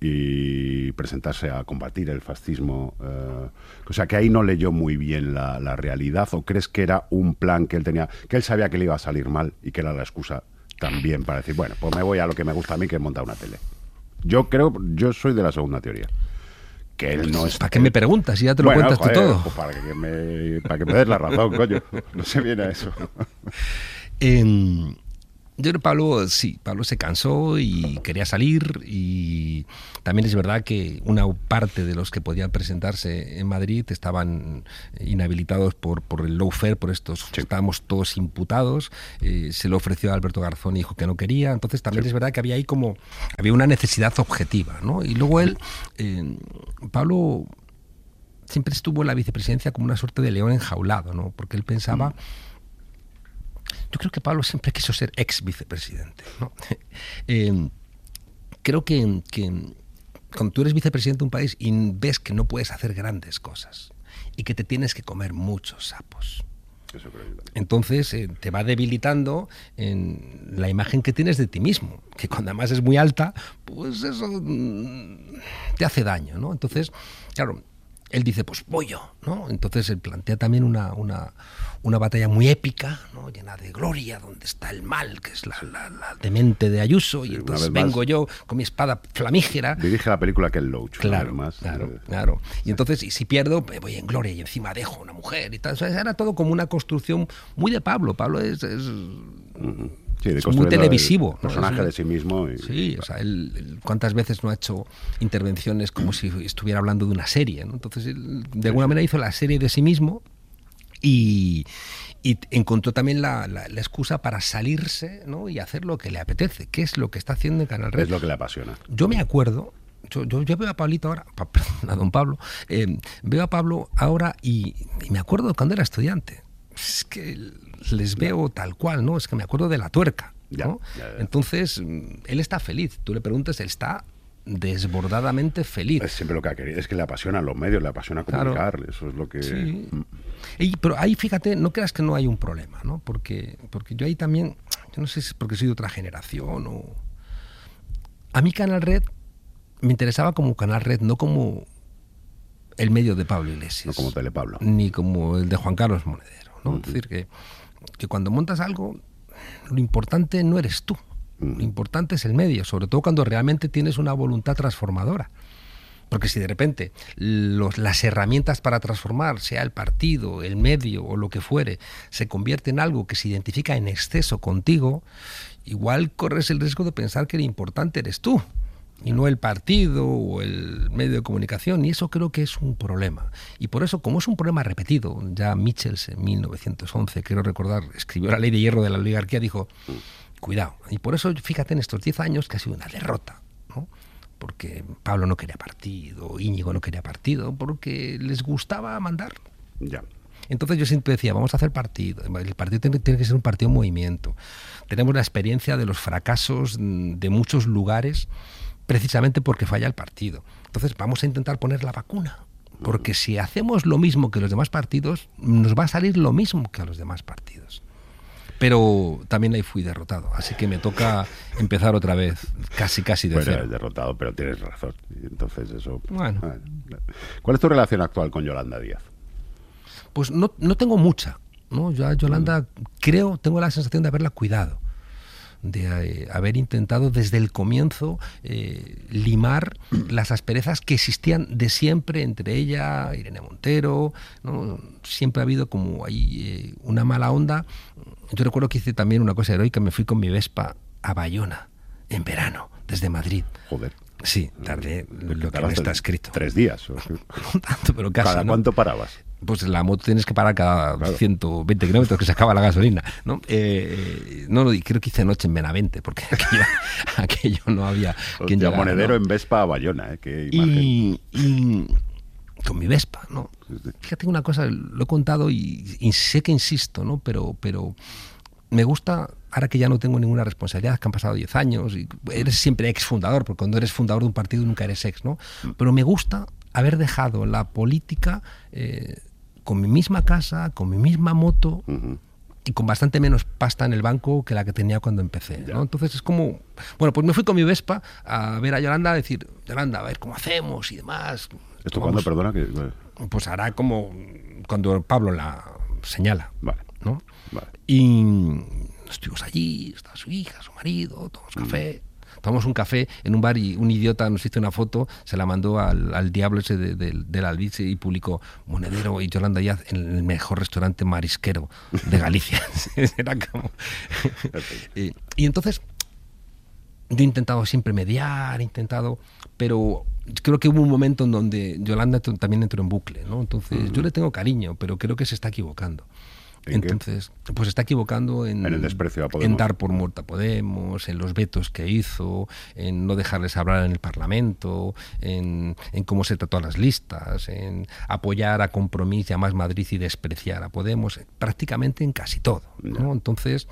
y presentarse a combatir el fascismo? eh, o sea, que ahí no leyó muy bien la, la realidad. ¿O crees que era un plan que él tenía, que él sabía que le iba a salir mal y que era la excusa también para decir, bueno, pues me voy a lo que me gusta a mí, que es montar una tele? Yo creo, yo soy de la segunda teoría. Que él no es. ¿Para qué me preguntas? Si ya te lo Bueno, cuentas joder, tú todo. pues para, que me, para que me des la razón, coño. No se viene a eso. Em, yo creo que Pablo, sí, Pablo se cansó y quería salir y también es verdad que una parte de los que podían presentarse en Madrid estaban inhabilitados por, por el lawfare, por estos, estábamos todos imputados, eh, se lo ofreció a Alberto Garzón y dijo que no quería, entonces también es verdad que había ahí como, había una necesidad objetiva, ¿no? Y luego él, eh, Pablo siempre estuvo en la vicepresidencia como una suerte de león enjaulado, ¿no? Porque él pensaba... Yo creo que Pablo siempre quiso ser ex vicepresidente. ¿no? Eh, creo que, que cuando tú eres vicepresidente de un país y ves que no puedes hacer grandes cosas y que te tienes que comer muchos sapos, entonces eh, te va debilitando en la imagen que tienes de ti mismo, que cuando además es muy alta, pues eso mm, te hace daño, ¿no? Entonces, claro, él dice, pues voy yo, ¿no? Entonces él plantea también una, una, una batalla muy épica, ¿no? Llena de gloria, donde está el mal, que es la, la- la demente de Ayuso, y entonces más. vengo yo con mi espada flamígera. Dirige la película Ken Loach. Claro, además. claro, Eh, claro. Y entonces, y si pierdo, me voy en gloria y encima dejo una mujer y tal. O sea, era todo como una construcción muy de Pablo. Pablo es, es- Sí, de Es muy televisivo, personaje de sí mismo. Y, Sí, o sea, él, él cuántas veces no ha hecho intervenciones como si estuviera hablando de una serie, ¿no? Entonces, él, de alguna manera hizo la serie de sí mismo y, encontró también la, la- la excusa para salirse ¿no? y hacer lo que le apetece, que es lo que está haciendo en Canal Red. Es lo que le apasiona. Yo me acuerdo, yo, yo, yo veo a Pablito ahora, pa- perdón, a don Pablo, eh, veo a Pablo ahora y, y me acuerdo cuando era estudiante. Es que les veo tal cual, ¿no? Es que me acuerdo de la tuerca. ¿no? ya, ya. Entonces, mm, él está feliz. Tú le preguntas, él está desbordadamente feliz. Es siempre lo que ha querido. Es que le apasionan los medios, le apasiona Claro. comunicar. Eso es lo que. Sí. Mm. Y- pero ahí, fíjate, no creas que no hay un problema, ¿no? Porque, porque yo ahí también, yo no sé si es porque soy de otra generación o... A mí Canal Red me interesaba como Canal Red, no como el medio de Pablo Iglesias. No como Telepablo. Ni como el de Juan Carlos Monedero, ¿no? Es decir, que, que cuando montas algo, lo importante no eres tú. Lo importante es el medio, sobre todo cuando realmente tienes una voluntad transformadora. Porque si de repente los- las herramientas para transformar, sea el partido, el medio o lo que fuere, se convierte en algo que se identifica en exceso contigo, igual corres el riesgo de pensar que lo importante eres tú y no el partido o el medio de comunicación. Y eso creo que es un problema. Y por eso, como es un problema repetido, ya Michels en 1911, quiero recordar, escribió la ley de hierro de la oligarquía, dijo, cuidado. Y por eso, fíjate, en estos 10 años que ha sido una derrota. ¿no? porque Pablo no quería partido, Íñigo no quería partido, porque les gustaba mandar. Ya. Entonces yo siempre decía, vamos a hacer partido. El partido tiene, tiene que ser un partido en movimiento. Tenemos la experiencia de los fracasos de muchos lugares precisamente porque falla el partido. Entonces vamos a intentar poner la vacuna. Porque si hacemos lo mismo que los demás partidos, nos va a salir lo mismo que a los demás partidos. Pero también ahí fui derrotado, así que me toca empezar otra vez, casi casi de Bueno, cero. derrotado, pero tienes razón. Entonces, eso. Bueno. ¿Cuál es tu relación actual con Yolanda Díaz? Pues no, no tengo mucha. ¿no? Yo a Yolanda creo, tengo la sensación de haberla cuidado, de eh, haber intentado desde el comienzo eh, limar las asperezas que existían de siempre entre ella, Irene Montero. ¿no? Siempre ha habido como ahí eh, una mala onda. Yo recuerdo que hice también una cosa heroica, me fui con mi Vespa a Bayona en verano, desde Madrid. Joder. Sí, tardé lo que no está escrito. Tres días. No tanto, pero casi. ¿Cada ¿no? cuánto parabas? Pues la moto tienes que parar cada Claro. 120 kilómetros que se acaba la gasolina, ¿no? Eh, no, no, creo que hice noche en Benavente, porque aquello, aquello no había quien llegara, monedero ¿no? en Vespa a Bayona, ¿eh? Qué y, y con mi Vespa, ¿no? Fíjate una cosa, lo he contado y, y sé que insisto, ¿no? Pero, pero me gusta, ahora que ya no tengo ninguna responsabilidad, que han pasado 10 años, y eres siempre ex fundador, porque cuando eres fundador de un partido nunca eres ex, ¿no? Pero me gusta haber dejado la política eh, con mi misma casa, con mi misma moto, Ujú. y con bastante menos pasta en el banco que la que tenía cuando empecé. ¿no? Entonces es como, bueno, pues me fui con mi Vespa a ver a Yolanda, a decir, Yolanda, a ver cómo hacemos y demás. ¿Esto cuándo, perdona? Que... Pues hará como cuando Pablo la señala, Vale, ¿no? vale. Y estuvimos allí, está su hija, su marido, tomamos café. Tomamos un café en un bar y un idiota nos hizo una foto, se la mandó al, al diablo ese de- del- del Albice y publicó Monedero y Yolanda Díaz en el mejor restaurante marisquero de Galicia. Era como... y, y entonces yo he intentado siempre mediar, he intentado, pero creo que hubo un momento en donde Yolanda también entró en bucle, ¿no? Entonces yo le tengo cariño, pero creo que se está equivocando. ¿En qué? Entonces, pues está equivocando en, En el desprecio a Podemos. en dar por muerta a Podemos, en los vetos que hizo, en no dejarles hablar en el Parlamento, en, en cómo se trató a las listas, en apoyar a Compromís y a Más Madrid y despreciar a Podemos, prácticamente en casi todo. ¿no? Entonces,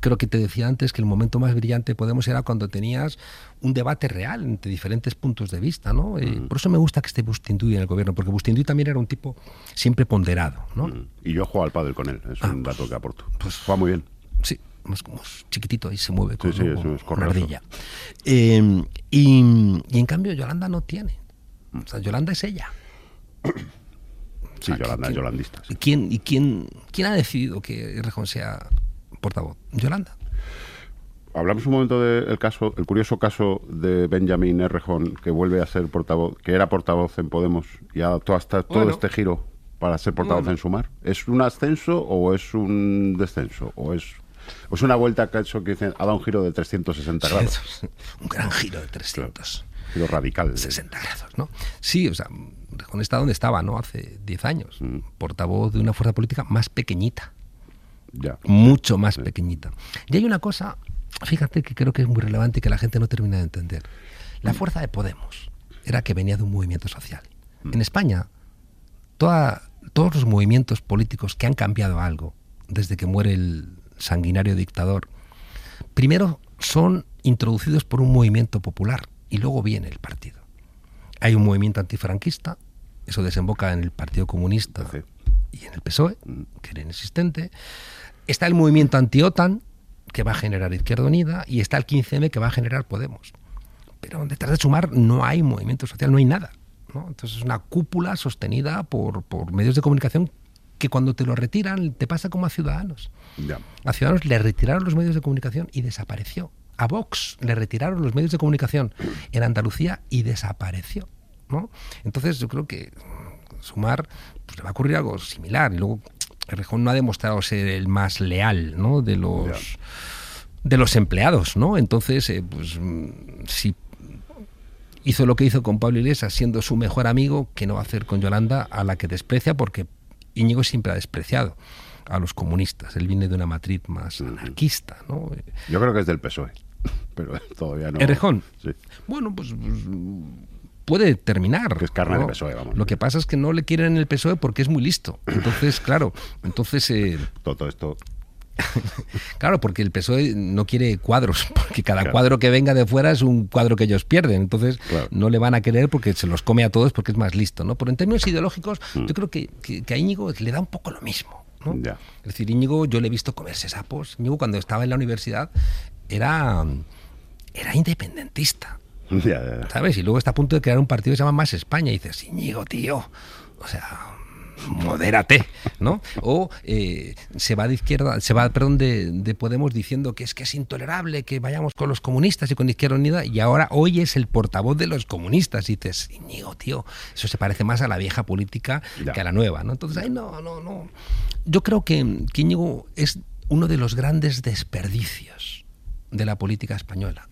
creo que te decía antes que el momento más brillante de Podemos era cuando tenías un debate real entre diferentes puntos de vista, ¿no? Eh, Por eso me gusta que esté Bustinduy en el gobierno, porque Bustinduy también era un tipo siempre ponderado, ¿no? Mm. Y yo juego al pádel con él, es un dato que aporto. pues- Juega muy bien. Sí, más como es chiquitito ahí se mueve con, Sí, sí, es una ardilla. Eh, y, y en cambio Yolanda no tiene. O sea, Yolanda es ella. Sí, sea, que- Yolanda, que- yolandista. sí. ¿Y quién, y quién, quién ha decidido que Rejón sea portavoz? Yolanda. Hablamos un momento del caso, el curioso caso de Benjamín Errejón, que vuelve a ser portavoz, que era portavoz en Podemos y ha dado hasta todo Bueno. este giro para ser portavoz Bueno. en Sumar. ¿Es un ascenso o es un descenso? ¿O es, o es una vuelta que ha hecho que dicen, ha dado un giro de 360 grados? un gran giro de 300. Giro radical. 60 grados, ¿no? Sí, o sea, Rejón está donde estaba, ¿no? Hace 10 años. Mm. Portavoz de una fuerza política más pequeñita. Ya. mucho más pequeñita. Y hay una cosa, fíjate que creo que es muy relevante y que la gente no termina de entender. La fuerza de Podemos era que venía de un movimiento social. En España, toda- todos los movimientos políticos que han cambiado algo desde que muere el sanguinario dictador, primero son introducidos por un movimiento popular y luego viene el partido. Hay un movimiento antifranquista, eso desemboca en el Partido Comunista Sí. y en el PSOE, E, que era inexistente. Está el movimiento anti-OTAN, que va a generar Izquierda Unida, y está el 15M, que va a generar Podemos. Pero detrás de Sumar no hay movimiento social, no hay nada. ¿no? Entonces es una cúpula sostenida por, por medios de comunicación que cuando te lo retiran te pasa como a Ciudadanos. Ya. A Ciudadanos le retiraron los medios de comunicación y desapareció. A Vox le retiraron los medios de comunicación en Andalucía y desapareció. ¿no? Entonces yo creo que Sumar pues, le va a ocurrir algo similar. Y luego Errejón no ha demostrado ser el más leal ¿no? de los de los empleados, ¿no? Entonces, eh, pues si hizo lo que hizo con Pablo Iglesias siendo su mejor amigo, que no va a hacer con Yolanda, a la que desprecia, porque Íñigo siempre ha despreciado a los comunistas. Él viene de una matriz más anarquista, ¿no? Yo creo que es del PSOE, pero todavía no. Errejón. Sí. Bueno, pues, pues, puede terminar. Es carne ¿no? de PSOE, vamos. Lo que pasa es que no le quieren en el PSOE porque es muy listo. Entonces, claro, entonces eh, Todo, todo esto. Claro, porque el PSOE no quiere cuadros, porque cada Claro. cuadro que venga de fuera es un cuadro que ellos pierden. Entonces Claro. no le van a querer porque se los come a todos porque es más listo. ¿no? Pero en términos ideológicos, yo creo que, que- que a Íñigo le da un poco lo mismo. ¿no? Ya. Es decir, Íñigo, yo le he visto comerse sapos. Íñigo, cuando estaba en la universidad, era, era independentista. Ya, ya, ya. ¿Sabes? Y luego está a punto de crear un partido que se llama Más España. Y dices, Íñigo, tío. O sea, modérate, ¿no? O eh, se va de izquierda, se va, perdón, de, de Podemos diciendo que es que es intolerable que vayamos con los comunistas y con Izquierda Unida. Y ahora hoy es el portavoz de los comunistas. Y dices, Íñigo, tío, eso se parece más a la vieja política Ya. que a la nueva, ¿no? Entonces, ay, no, no, no. Yo creo que, que Íñigo es uno de los grandes desperdicios de la política española.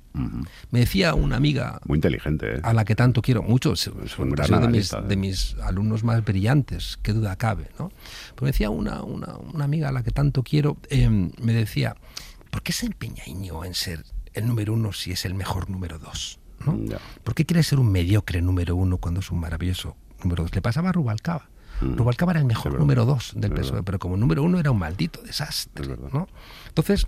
Me decía una amiga Muy inteligente, ¿eh? a la que tanto quiero mucho, es un gran de, mis, ¿eh? de mis alumnos más brillantes, qué duda cabe, ¿no? Pero me decía una, una, una amiga a la que tanto quiero, eh, me decía, ¿por qué se empeña Íñigo en ser el número uno si es el mejor número dos? ¿no? ¿Por qué quiere ser un mediocre número uno cuando es un maravilloso número dos? Le pasaba a Rubalcaba. Rubalcaba era el mejor Mm. número dos del PSOE, pero como número uno era un maldito desastre. ¿no? Entonces,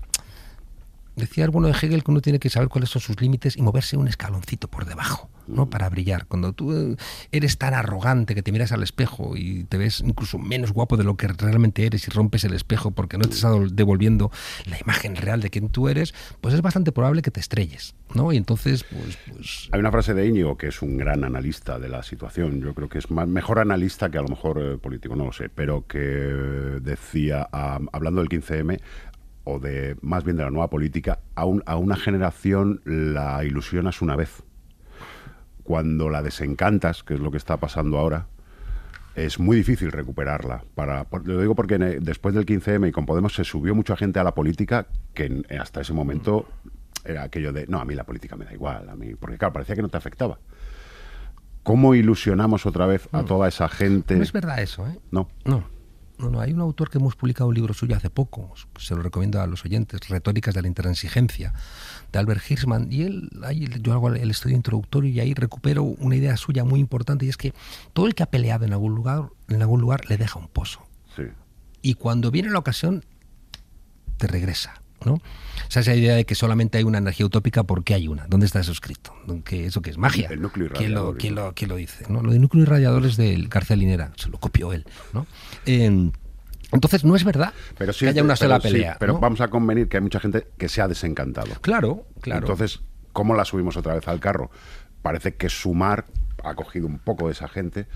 Decía el bueno de Hegel que uno tiene que saber cuáles son sus límites y moverse un escaloncito por debajo, ¿no? Para brillar. Cuando tú eh, eres tan arrogante que te miras al espejo y te ves incluso menos guapo de lo que realmente eres y rompes el espejo porque no te estás devolviendo la imagen real de quien tú eres, pues es bastante probable que te estrelles, ¿no? Y entonces, pues... pues Hay una frase de Íñigo que es un gran analista de la situación. Yo creo que es más, mejor analista que a lo mejor eh, político, no lo sé, pero que decía, ah, hablando del 15M, o de más bien de la nueva política, a, un- a una generación la ilusionas una vez. Cuando la desencantas, que es lo que está pasando ahora, es muy difícil recuperarla. Para, lo digo porque después del 15M y con Podemos se subió mucha gente a la política que hasta ese momento era aquello de, no, a mí la política me da igual, a mí, porque claro, parecía que no te afectaba. ¿Cómo ilusionamos otra vez a toda esa gente? no es verdad eso, ¿eh? No. No. No, no, hay un autor que hemos publicado un libro suyo hace poco, se lo recomiendo a los oyentes, Retóricas de la Intransigencia, de Albert Hirschman, y él, ahí yo hago el estudio introductorio y ahí recupero una idea suya muy importante, y es que todo el que ha peleado en algún lugar, en algún lugar le deja un pozo. Sí. Y cuando viene la ocasión, te regresa. ¿No? O sea, esa idea de que solamente hay una energía utópica, ¿por qué hay una? ¿Dónde está eso escrito? ¿Que ¿Eso qué es? ¿Magia? El núcleo ¿Quién lo, irradiador, quién ¿no? lo- quién lo dice? ¿no? Lo de núcleo irradiador es del García Linera, se lo copió él. ¿no? Eh, entonces, no es verdad Pero sí que haya una sola pero sí, pelea. pero ¿no? vamos a convenir que hay mucha gente que se ha desencantado. Claro, claro. Entonces, ¿cómo la subimos otra vez al carro? Parece que Sumar ha cogido un poco de esa gente,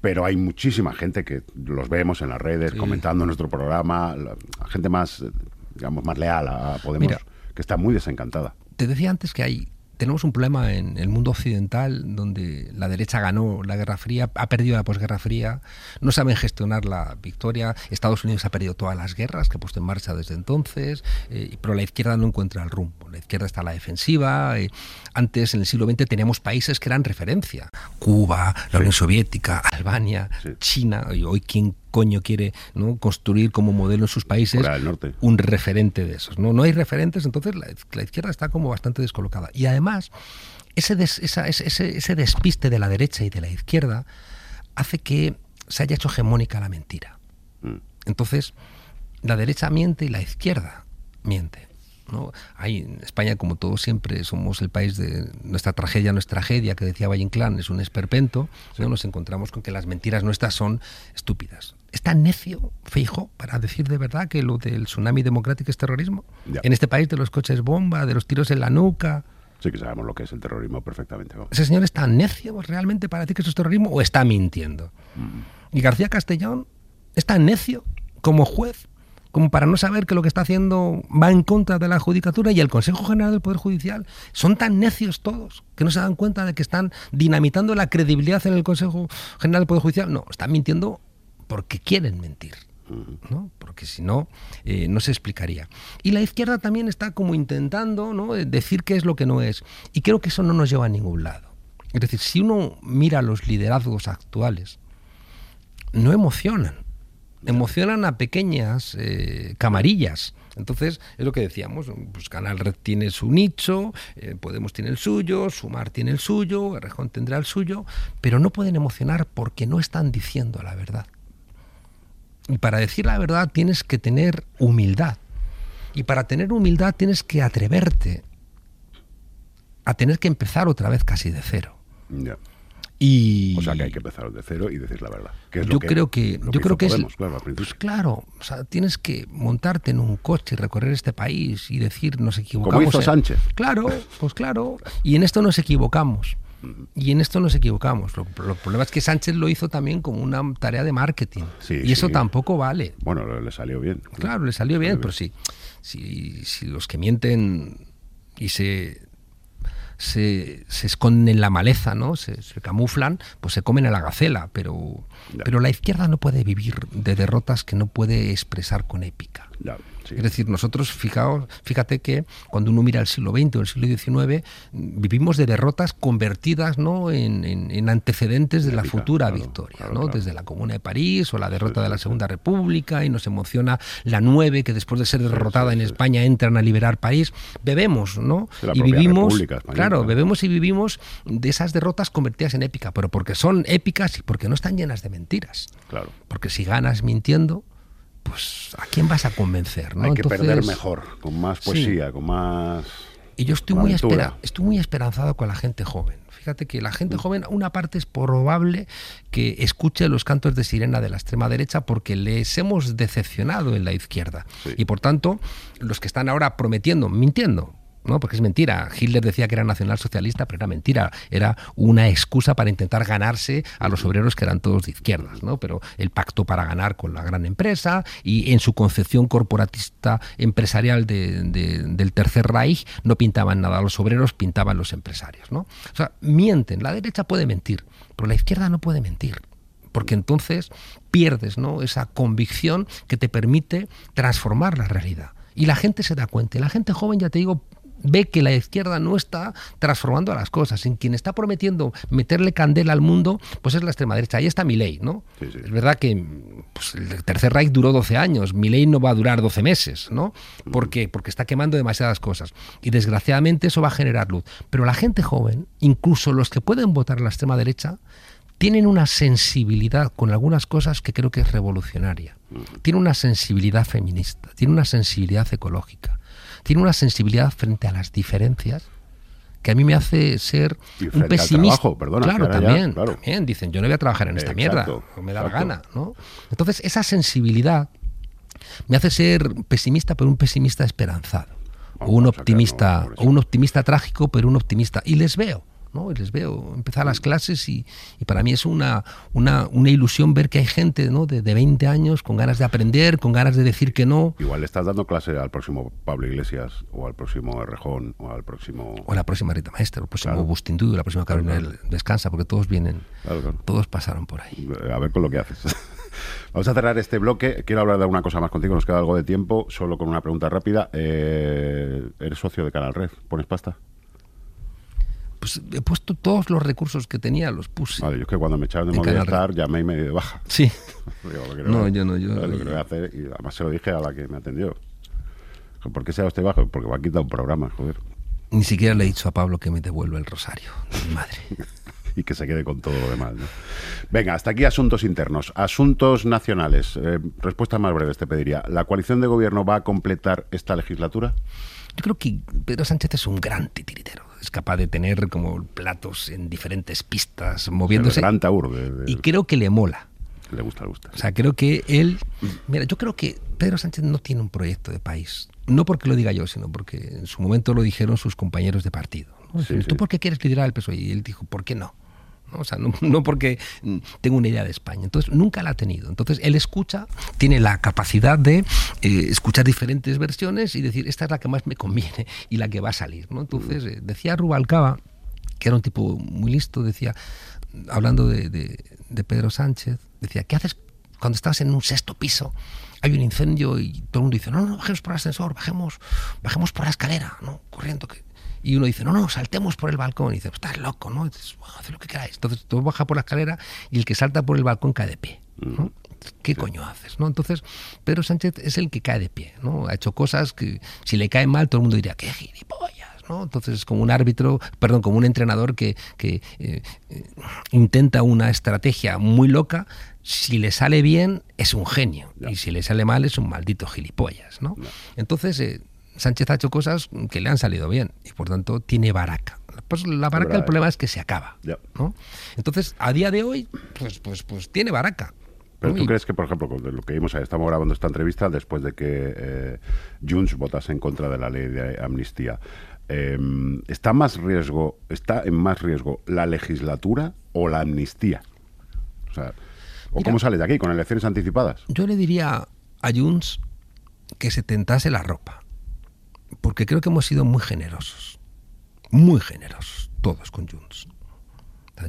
pero hay muchísima gente que los vemos en las redes, Sí. comentando nuestro programa, la, gente más, eh, digamos, más leal a Podemos, Mira. que está muy desencantada. te decía antes que hay tenemos un problema en el mundo occidental donde la derecha ganó la Guerra Fría, ha perdido la posguerra fría, no saben gestionar la victoria, Estados Unidos ha perdido todas las guerras que ha puesto en marcha desde entonces, eh, pero la izquierda no encuentra el rumbo, la izquierda está a la defensiva, eh, Antes, en el siglo XX, teníamos países que eran referencia. Cuba, la Unión Soviética, Albania, Sí. China. Y hoy, ¿quién coño quiere ¿no? construir como modelo en sus países Norte. un referente de esos? No, no hay referentes, entonces la, la izquierda está como bastante descolocada. Y además, ese, des- esa- ese, ese- despiste de la derecha y de la izquierda hace que se haya hecho hegemónica la mentira. Mm. Entonces, la derecha miente y la izquierda miente. ¿no? Hay, en España, como todos siempre, somos el país de nuestra tragedia, no es tragedia, que decía Valle Inclán, es un esperpento. ¿no? Nos encontramos con que las mentiras nuestras son estúpidas. ¿Es tan necio, Feijo, para decir de verdad que lo del tsunami democrático es terrorismo? Ya. En este país de los coches bomba, de los tiros en la nuca. Sí que sabemos lo que es el terrorismo perfectamente. ¿Ese señor es tan necio realmente para decir que eso es terrorismo o está mintiendo? Y García Castellón es tan necio como juez como para no saber que lo que está haciendo va en contra de la judicatura y el Consejo General del Poder Judicial son tan necios todos que no se dan cuenta de que están dinamitando la credibilidad en el Consejo General del Poder Judicial. No, están mintiendo porque quieren mentir. ¿no? Porque si no, eh, no se explicaría. Y la izquierda también está como intentando ¿no? eh, decir qué es lo que no es. Y creo que eso no nos lleva a ningún lado. Es decir, si uno mira los liderazgos actuales, no emocionan. Emocionan a pequeñas eh, camarillas. Entonces, es lo que decíamos, pues Canal Red tiene su nicho, eh, Podemos tiene el suyo, Sumar tiene el suyo, Rejón tendrá el suyo, pero no pueden emocionar porque no están diciendo la verdad. Y para decir la verdad tienes que tener humildad. Y para tener humildad tienes que atreverte a tener que empezar otra vez casi de cero. Y O sea que hay que empezar de cero y decir la verdad. que es yo lo que- creo que lo yo creo que Podemos, es claro, pues claro, o sea, tienes que montarte en un coche y recorrer este país y decir nos equivocamos. Como hizo en-". Sánchez. Claro, pues claro, y en esto nos equivocamos. Y en esto nos equivocamos. Lo, lo problema es que Sánchez lo hizo también como una tarea de marketing. Sí, y eso tampoco vale. Bueno, le salió bien. Claro, le salió bien, pero sí, si, si los que mienten y se, se, se esconden en la maleza, ¿no? Se, se camuflan, pues se comen a la gacela. Pero, Ya. pero la izquierda no puede vivir de derrotas que no puede expresar con épica. Ya, sí. Es decir, nosotros, fijaos, fíjate que cuando uno mira el siglo XX o el siglo XIX, vivimos de derrotas convertidas ¿no? en, en- en antecedentes de la futura claro, victoria, claro, ¿no? claro. desde la Comuna de París o la derrota de la Segunda República y nos emociona la nueve que después de ser derrotada sí, en sí. España entran a liberar París. Bebemos, ¿no? Y vivimos, claro. bebemos y vivimos de esas derrotas convertidas en épica, pero porque son épicas y porque no están llenas de mentiras. Claro. Porque si ganas mintiendo, pues ¿a quién vas a convencer? ¿no? Hay que perder mejor, con más Sí. poesía, con más... Y yo estoy muy, espera, estoy muy esperanzado con la gente joven. Fíjate que la gente joven, una parte es probable que escuche los cantos de sirena de la extrema derecha porque les hemos decepcionado en la izquierda. Sí. Y por tanto, los que están ahora prometiendo, mintiendo, ¿no? Porque es mentira. Hitler decía que era nacionalsocialista, pero era mentira. Era una excusa para intentar ganarse a los obreros que eran todos de izquierdas, ¿no? Pero el pacto para ganar con la gran empresa y en su concepción corporatista empresarial de- de- del Tercer Reich no pintaban nada a los obreros, pintaban los empresarios, ¿no? O sea, mienten. La derecha puede mentir, pero la izquierda no puede mentir porque entonces pierdes ¿no? esa convicción que te permite transformar la realidad. Y la gente se da cuenta, y la gente joven, ya te digo, ve que la izquierda no está transformando a las cosas. En quien está prometiendo meterle candela al mundo, pues es la extrema derecha. Ahí está Milei, ¿no? Sí, sí. Es verdad que pues, el Tercer Reich duró 12 años, Milei no va a durar 12 meses, ¿no? ¿Por qué? Porque está quemando demasiadas cosas. Y desgraciadamente eso va a generar luz. Pero la gente joven, incluso los que pueden votar a la extrema derecha, tienen una sensibilidad con algunas cosas que creo que es revolucionaria. Tiene una sensibilidad feminista, tiene una sensibilidad ecológica, tiene una sensibilidad frente a las diferencias que a mí me hace ser Y un pesimista. trabajo, perdona, claro, ya, también, claro. también dicen, yo no voy a trabajar en esta mierda, no me da la gana, ¿no? Entonces, esa sensibilidad me hace ser pesimista, pero un pesimista esperanzado. O un optimista, o un optimista trágico, pero un optimista. Y les veo, ¿no? Y les veo empezar las clases y, y para mí es una, una, una ilusión ver que hay gente ¿no? de, de 20 años con ganas de aprender, con ganas de decir que no, Igual le estás dando clase al próximo Pablo Iglesias o al próximo Errejón o al próximo... o la próxima Rita Maestra, o el próximo Claro. Bustindu, la próxima Carolina Claro, Descansa, porque todos vienen, Claro, claro. todos pasaron por ahí. A ver con lo que haces. Vamos a cerrar este bloque. Quiero hablar de alguna cosa más contigo. Nos queda algo de tiempo. Solo con una pregunta rápida. Eh, ¿Eres socio de Canal Red? ¿Pones pasta? Pues he puesto todos los recursos que tenía, los puse. Vale, yo es que cuando me echaron de Movistar llamé y me di de baja. Sí. Digo, No, yo no, yo-. Lo que voy a hacer, y además se lo dije a la que me atendió. ¿Por qué se ha usted bajo? Porque va a quitar un programa, joder. Ni siquiera le he dicho a Pablo que me devuelva el rosario. Mi madre. y que se quede con todo lo demás. ¿no? Venga, hasta aquí asuntos internos. Asuntos nacionales. Eh, respuestas más breves te pediría. ¿La coalición de gobierno va a completar esta legislatura? Yo creo que Pedro Sánchez es un gran titiritero. Es capaz de tener como platos en diferentes pistas, moviéndose. El gran taur. de- de- Y creo que le mola. Le gusta, le gusta. O sea, creo que él. Mira, yo creo que Pedro Sánchez no tiene un proyecto de país. No porque lo diga yo, sino porque en su momento lo dijeron sus compañeros de partido. ¿no? Sí, ¿Tú sí. por qué quieres liderar el PSOE? Y él dijo, ¿por qué no? ¿No? O sea, no, porque tengo una idea de España. Entonces, nunca la ha tenido. Entonces, él escucha, tiene la capacidad de eh, escuchar diferentes versiones y decir, esta es la que más me conviene y la que va a salir. ¿no? Entonces, eh, decía Rubalcaba, que era un tipo muy listo, decía, hablando de, de- de Pedro Sánchez, decía, ¿qué haces cuando estás en un sexto piso? Hay un incendio y todo el mundo dice, no, no, bajemos por el ascensor, bajemos, bajemos por la escalera, ¿no? Corriendo. Que... Y uno dice, no, no, saltemos por el balcón. Y dice, estás loco, ¿no? Y dices, bueno, haz lo que queráis. Entonces todo baja por la escalera y el que salta por el balcón cae de pie. ¿no? ¿Qué coño haces? ¿no? Entonces, Pedro Sánchez es el que cae de pie. ¿no? Ha hecho cosas que si le cae mal, todo el mundo diría, qué gilipollas. ¿no? Entonces es como un árbitro, perdón, como un entrenador que, que, eh, eh, intenta una estrategia muy loca. Si le sale bien, es un genio. Ya. Y si le sale mal, es un maldito gilipollas. ¿no? Entonces, eh, Sánchez ha hecho cosas que le han salido bien y por tanto tiene baraca. Pues la baraca, el problema es que se acaba. Entonces, a día de hoy, pues, pues, pues tiene baraca. Pero tú crees que, por ejemplo, con lo que vimos, estamos grabando esta entrevista después de que eh, Junts votase en contra de la ley de amnistía. Eh, ¿Está más riesgo, está en más riesgo la legislatura o la amnistía? O sea, ¿o Mira. cómo sale de aquí con elecciones anticipadas? Yo le diría a Junts que se tentase la ropa, porque creo que hemos sido muy generosos, muy generosos, todos con Junts.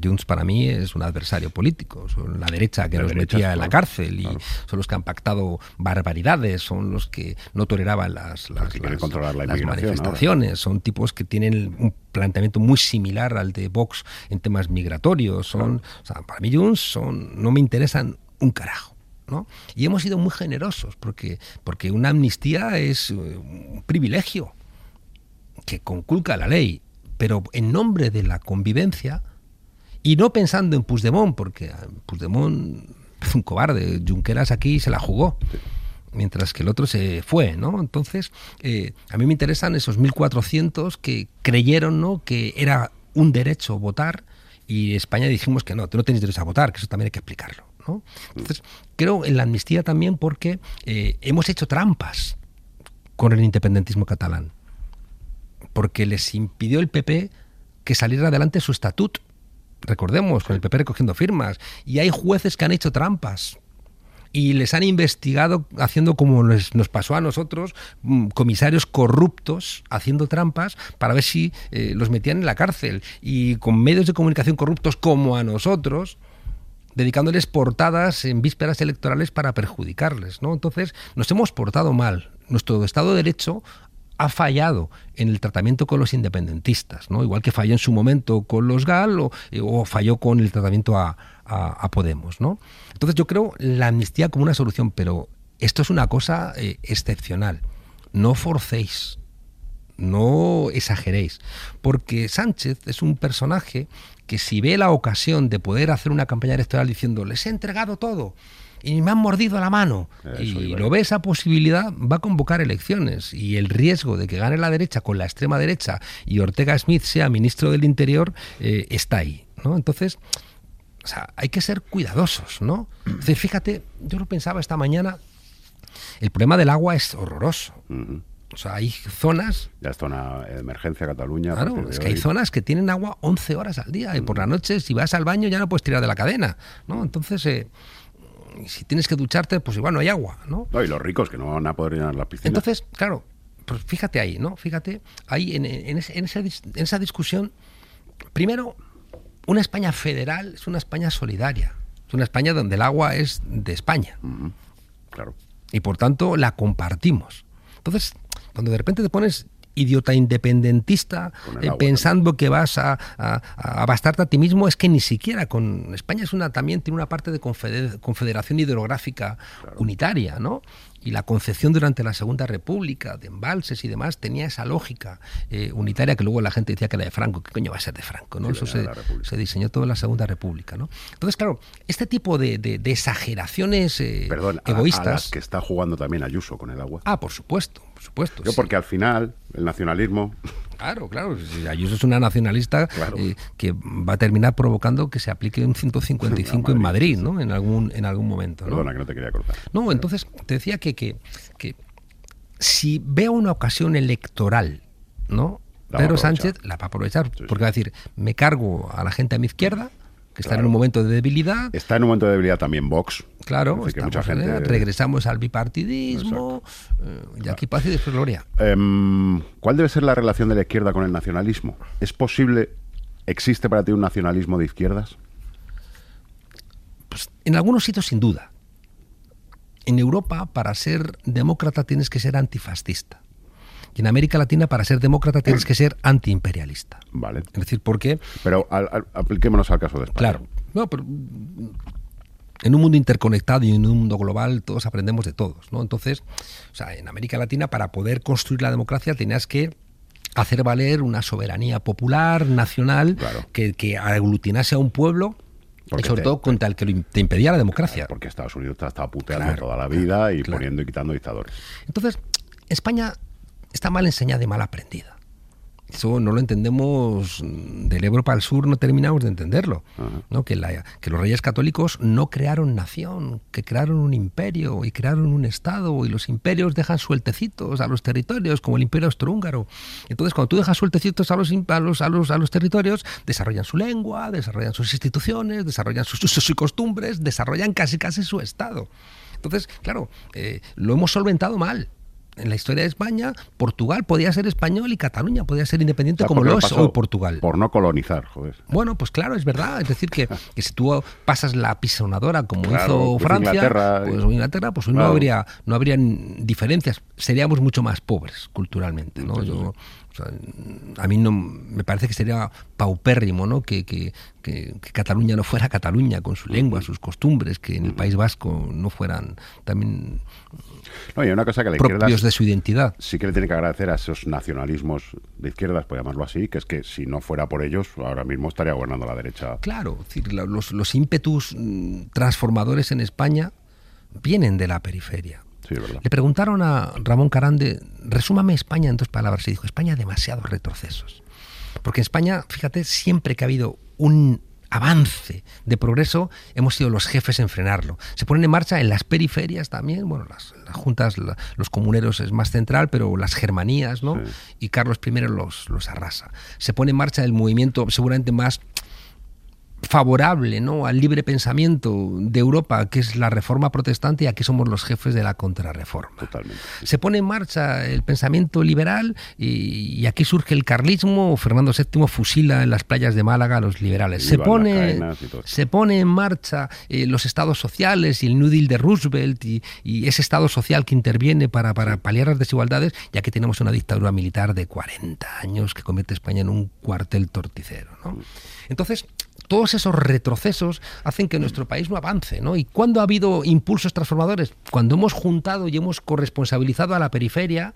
Junts para mí es un adversario político, son la derecha que La nos derecha, metía en la cárcel y claro. son los que han pactado barbaridades, son los que no toleraban las, las, que quieren las- controlar la las inmigración ahora. manifestaciones, son tipos que tienen un planteamiento muy similar al de Vox en temas migratorios, son, o sea, para mí Junts son, no me interesan un carajo. ¿No? Y hemos sido muy generosos porque, porque una amnistía es eh, un privilegio que conculca la ley, pero en nombre de la convivencia y no pensando en Puigdemont, porque Puigdemont es un cobarde, Junqueras aquí se la jugó, mientras que el otro se fue, ¿no? Entonces, eh, a mí me interesan esos 1.400 que creyeron, ¿no?, que era un derecho votar y España dijimos que no, tú no tienes derecho a votar, que eso también hay que explicarlo, ¿no? Entonces, creo en la amnistía también porque eh, hemos hecho trampas con el independentismo catalán porque les impidió el PP que saliera adelante su estatut. Recordemos, con el PP recogiendo firmas. Y hay jueces que han hecho trampas. Y les han investigado haciendo como les- nos pasó a nosotros, mm, comisarios corruptos haciendo trampas para ver si eh, los metían en la cárcel. Y con medios de comunicación corruptos como a nosotros, dedicándoles portadas en vísperas electorales para perjudicarles. ¿no? Entonces, nos hemos portado mal. Nuestro Estado de Derecho ha fallado en el tratamiento con los independentistas, ¿no? igual que falló en su momento con los GAL o, falló con el tratamiento a, a- a Podemos. ¿no? Entonces yo creo la amnistía como una solución, pero esto es una cosa eh, excepcional. No forcéis, no exageréis, porque Sánchez es un personaje que si ve la ocasión de poder hacer una campaña electoral diciendo les he entregado todo y me han mordido la mano Eso y lo ve esa posibilidad, va a convocar elecciones y el riesgo de que gane la derecha con la extrema derecha y Ortega Smith sea ministro del Interior eh, está ahí, ¿no? Entonces, o sea, hay que ser cuidadosos, ¿no? Es decir, fíjate, yo lo pensaba esta mañana, el problema del agua es horroroso. O sea, hay zonas Ya está una emergencia Cataluña. Claro, de es que hay zonas que tienen agua 11 horas al día y por la noche si vas al baño ya no puedes tirar de la cadena, ¿no? Entonces, eh, si tienes que ducharte, pues igual no hay agua, ¿no? No, y los ricos que no van a poder llenar las piscinas. Entonces, claro, pues fíjate ahí, ¿no? Fíjate, ahí en, en ese- en esa, en esa discusión, primero, una España federal es una España solidaria, es una España donde el agua es de España. Claro. y por tanto la compartimos. Entonces, cuando de repente te pones idiota independentista, eh, pensando que vas a, a- a bastarte a ti mismo, es que ni siquiera con España es una también tiene una parte de confeder- confederación hidrográfica unitaria, ¿no? Y la concepción durante la Segunda República de embalses y demás tenía esa lógica eh, unitaria que luego la gente decía que era de Franco. ¿Qué coño va a ser de Franco? ¿no? Sí, Eso se, se diseñó todo en la Segunda República. ¿no? Entonces, claro, este tipo de, de- de exageraciones eh, Perdón, a- a, egoístas. las que está jugando también Ayuso con el agua. Ah, por supuesto, por supuesto. Yo sí. porque al final el nacionalismo Claro, claro. si Ayuso es una nacionalista Claro. eh, que va a terminar provocando que se aplique un 155 en Madrid, ¿no? En algún, en algún momento. ¿no? Perdona que no te quería cortar. No, entonces te decía que, que, que si veo una ocasión electoral, ¿no? La Pedro. Sánchez la va a aprovechar sí. porque va a decir, me cargo a la gente a mi izquierda, que está en Claro. un momento de debilidad, Está en un momento de debilidad también Vox. claro, Es decir, que estamos mucha en- gente- regresamos al bipartidismo, eh, y aquí paz y después gloria. Em, ¿Cuál debe ser la relación de la izquierda con el nacionalismo? ¿Es posible, existe para ti un nacionalismo de izquierdas? Pues, en algunos sitios sin duda. En Europa, para ser demócrata tienes que ser antifascista. Y en América Latina, para ser demócrata tienes que ser antiimperialista. Vale. Es decir, porque, Pero al- al- apliquémonos al caso de España. claro, no, pero, en un mundo interconectado y en un mundo global todos aprendemos de todos, ¿no? Entonces, o sea, en América Latina para poder construir la democracia tenías que hacer valer una soberanía popular, nacional, Claro. que, que aglutinase a un pueblo Porque y sobre te- todo contra el que te impedía la democracia. Porque Estados Unidos te ha estado puteando Claro, toda la vida y claro. poniendo y quitando dictadores. Entonces, España está mal enseñada y mal aprendida. Eso no lo entendemos del Ebro para el sur, no terminamos de entenderlo. Ajá. ¿no? Que, la- que los reyes católicos no crearon nación, que crearon un imperio y crearon un estado y los imperios dejan sueltecitos a los territorios, como el imperio austrohúngaro. Entonces, cuando tú dejas sueltecitos a los, a los, a los, a los territorios, desarrollan su lengua, desarrollan sus instituciones, desarrollan sus usos y costumbres, desarrollan casi casi su estado. Entonces, claro, eh, lo hemos solventado mal. En la historia de España, Portugal podía ser español y Cataluña podía ser independiente ¿Sabes como lo es hoy Portugal. Por no colonizar, joder. Bueno, pues claro, es verdad. Es decir, que, que si tú pasas la pisonadora como Claro, hizo pues Francia, Inglaterra, pues Inglaterra, pues hoy no habría, no habrían diferencias. Seríamos mucho más pobres culturalmente, ¿no? Sí, sí, Yo, o sea, a mí no me parece que sería paupérrimo, ¿no? Que, que- que- que Cataluña no fuera Cataluña con su lengua, sus costumbres, que en el País Vasco no fueran también No, y hay una cosa que la izquierda de su identidad. sí que le tiene que agradecer a esos nacionalismos de izquierdas, por llamarlo así, que es que si no fuera por ellos, ahora mismo estaría gobernando la derecha. Claro, es decir, la- los, los ímpetus mm, transformadores en España vienen de la periferia. Sí, es verdad. Le preguntaron a Ramón Carande, resúmame España en dos palabras, y dijo, España demasiados retrocesos. Porque en España, fíjate, siempre que ha habido un avance de progreso, hemos sido los jefes en frenarlo. Se ponen en marcha en las periferias también, bueno, las, las juntas, la- los comuneros es más central, pero las germanías, ¿no? Sí. Y Carlos I los, los arrasa. Se pone en marcha el movimiento seguramente más favorable ¿no? al libre pensamiento de Europa, que es la reforma protestante, y aquí somos los jefes de la contrarreforma. Totalmente. Se pone en marcha el pensamiento liberal y, y aquí surge el carlismo. Fernando VII fusila en las playas de Málaga a los liberales. Se pone, se pone en marcha eh, los estados sociales y el New Deal de Roosevelt y, y ese estado social que interviene para, para paliar las desigualdades, ya que tenemos una dictadura militar de 40 años que convierte a España en un cuartel torticero. ¿no? Entonces, todos esos retrocesos hacen que nuestro país no avance. ¿no? ¿Y cuándo ha habido impulsos transformadores? Cuando hemos juntado y hemos corresponsabilizado a la periferia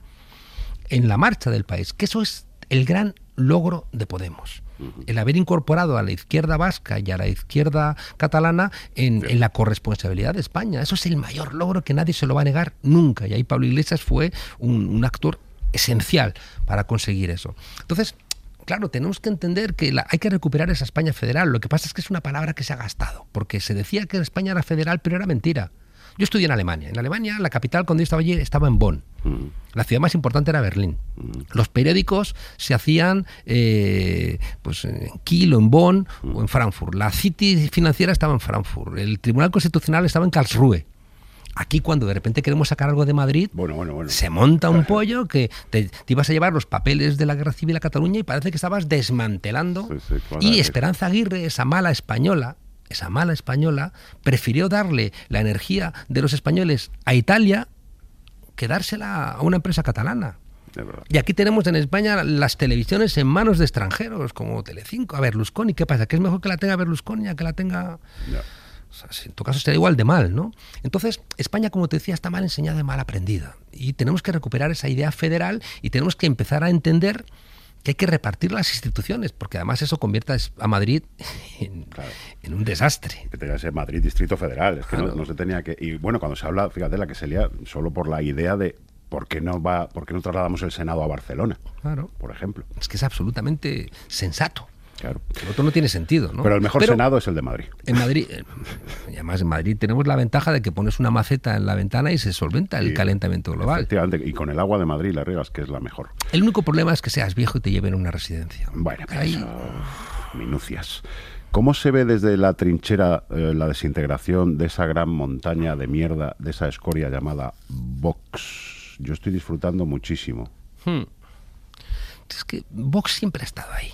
en la marcha del país, que eso es el gran logro de Podemos. El haber incorporado a la izquierda vasca y a la izquierda catalana en, en la corresponsabilidad de España. Eso es el mayor logro que nadie se lo va a negar nunca. Y ahí Pablo Iglesias fue un, un actor esencial para conseguir eso. Entonces, claro, tenemos que entender que la- hay que recuperar esa España federal. Lo que pasa es que es una palabra que se ha gastado, porque se decía que España era federal, pero era mentira. Yo estudié en Alemania. En Alemania, la capital, cuando yo estaba allí, estaba en Bonn. Mm. La ciudad más importante era Berlín. Los periódicos se hacían eh, pues, en Kiel o en Bonn o en Frankfurt. La City financiera estaba en Frankfurt. El Tribunal Constitucional estaba en Karlsruhe. Aquí cuando de repente queremos sacar algo de Madrid, Bueno, bueno, bueno. se monta un pollo que te, te ibas a llevar los papeles de la guerra civil a Cataluña y parece que estabas desmantelando. Sí, sí, claro, y. Esperanza Aguirre, esa mala española, esa mala española, prefirió darle la energía de los españoles a Italia que dársela a una empresa catalana. Y aquí tenemos en España las televisiones en manos de extranjeros, como Telecinco. A Berlusconi, ¿qué pasa? ¿Que es mejor que la tenga Berlusconi a que la tenga... O sea, si en tu caso sería igual de mal, ¿no? Entonces, España, como te decía, está mal enseñada y mal aprendida. Y tenemos que recuperar esa idea federal y tenemos que empezar a entender que hay que repartir las instituciones, porque además eso convierte a Madrid en, Claro. en un desastre. Que tenía que ser Madrid Distrito Federal. Es que no, Claro. no se tenía que. Y bueno, cuando se habla, fíjate la que se lía solo por la idea de por qué no va, por qué no trasladamos el Senado a Barcelona, Claro. por ejemplo. Es que es absolutamente sensato. Claro. El otro no tiene sentido, ¿no? Pero el mejor Senado es el de Madrid. En Madrid, eh, y además en Madrid tenemos la ventaja de que pones una maceta en la ventana y se solventa el Y- calentamiento global. Efectivamente, y con el agua de Madrid la riegas, que es la mejor. El único problema es que seas viejo y te lleven a una residencia. Bueno, pero Ahí- eso, minucias. ¿Cómo se ve desde la trinchera eh, la desintegración de esa gran montaña de mierda, de esa escoria llamada Vox? Yo estoy disfrutando muchísimo. Hmm. Es que Vox siempre ha estado ahí.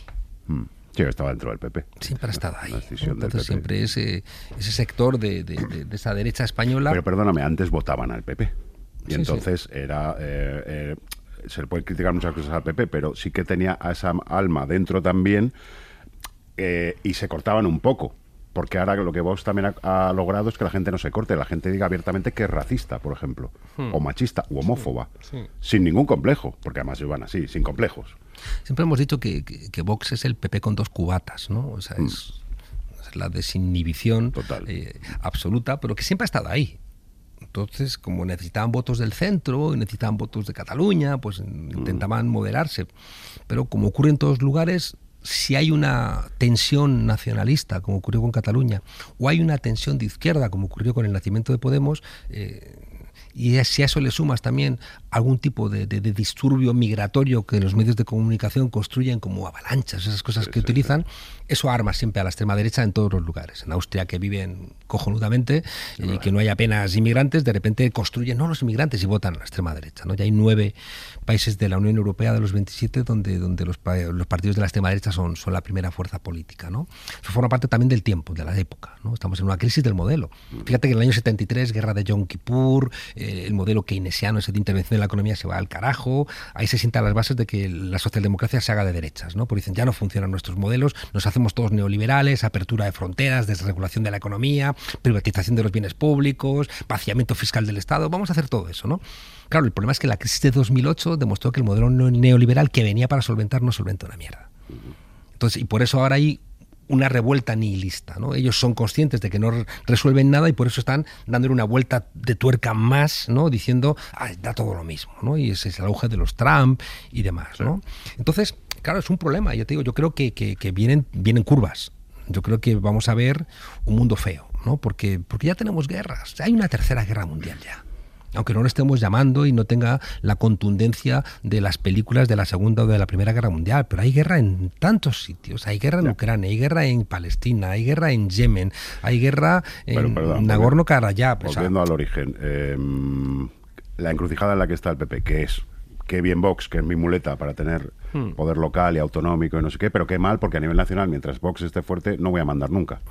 Mm. Sí, estaba dentro del PP. Siempre ha estado ahí. Entonces siempre ese, ese sector de, de- de- de esa derecha española... Pero perdóname, antes votaban al PP. Y Sí, entonces era. eh, eh, se le puede criticar muchas cosas al PP, pero sí que tenía a esa alma dentro también eh, y se cortaban un poco. Porque ahora lo que Vox también ha, ha logrado es que la gente no se corte, la gente diga abiertamente que es racista, por ejemplo, o machista, u homófoba, Hmm. Sí. sin ningún complejo, porque además iban así, sin complejos. Siempre hemos dicho que, que- que Vox es el PP con dos cubatas, ¿no? O sea, es, es la desinhibición Mm. Total. eh, absoluta, pero que siempre ha estado ahí. Entonces, como necesitaban votos del centro y necesitaban votos de Cataluña, pues Mm. intentaban moderarse. Pero como ocurre en todos lugares, si hay una tensión nacionalista, como ocurrió con Cataluña, o hay una tensión de izquierda, como ocurrió con el nacimiento de Podemos, eh, y si a eso le sumas también algún tipo de, de- de disturbio migratorio que los medios de comunicación construyen como avalanchas, esas cosas que utilizan, eso arma siempre a la extrema derecha en todos los lugares. En Austria, que viven cojonudamente y que no hay apenas inmigrantes, de repente construyen, no los inmigrantes, y votan a la extrema derecha. ¿no? Ya hay nueve países de la Unión Europea, de los 27, donde, donde los, los partidos de la extrema derecha son, son la primera fuerza política. ¿no? Eso forma parte también del tiempo, de la época. ¿no? Estamos en una crisis del modelo. Fíjate que en el año 73, guerra de Yom Kippur, eh, el modelo keynesiano ese de intervención en la economía se va al carajo, ahí se sientan las bases de que la socialdemocracia se haga de derechas, ¿no? Porque dicen, ya no funcionan nuestros modelos, nos hacemos todos neoliberales, apertura de fronteras, desregulación de la economía, privatización de los bienes públicos, vaciamiento fiscal del Estado, vamos a hacer todo eso, ¿no? Claro, el problema es que la crisis de 2008 demostró que el modelo neo- neoliberal que venía para solventar no solventa una mierda. Entonces, y por eso ahora hay una revuelta nihilista, ¿no? Ellos son conscientes de que no re- resuelven nada y por eso están dándole una vuelta de tuerca más, ¿no? Diciendo, ah, da todo lo mismo, ¿no? Y ese es el auge de los Trump y demás, ¿no? Entonces, claro, es un problema. Yo te digo, yo creo que, que- que vienen, vienen curvas. Yo creo que vamos a ver un mundo feo, ¿no? Porque, porque ya tenemos guerras. Hay una tercera guerra mundial ya aunque no lo estemos llamando y no tenga la contundencia de las películas de la Segunda o de la Primera Guerra Mundial, pero hay guerra en tantos sitios, hay guerra en Ucrania, hay guerra en Palestina, hay guerra en Yemen, hay guerra en Nagorno-Karabaj. o sea, Volviendo al origen, eh, la encrucijada en la que está el PP, que es qué bien Vox, que es mi muleta para tener Hmm. poder local y autonómico y no sé qué, pero qué mal, porque a nivel nacional, mientras Vox esté fuerte, no voy a mandar nunca.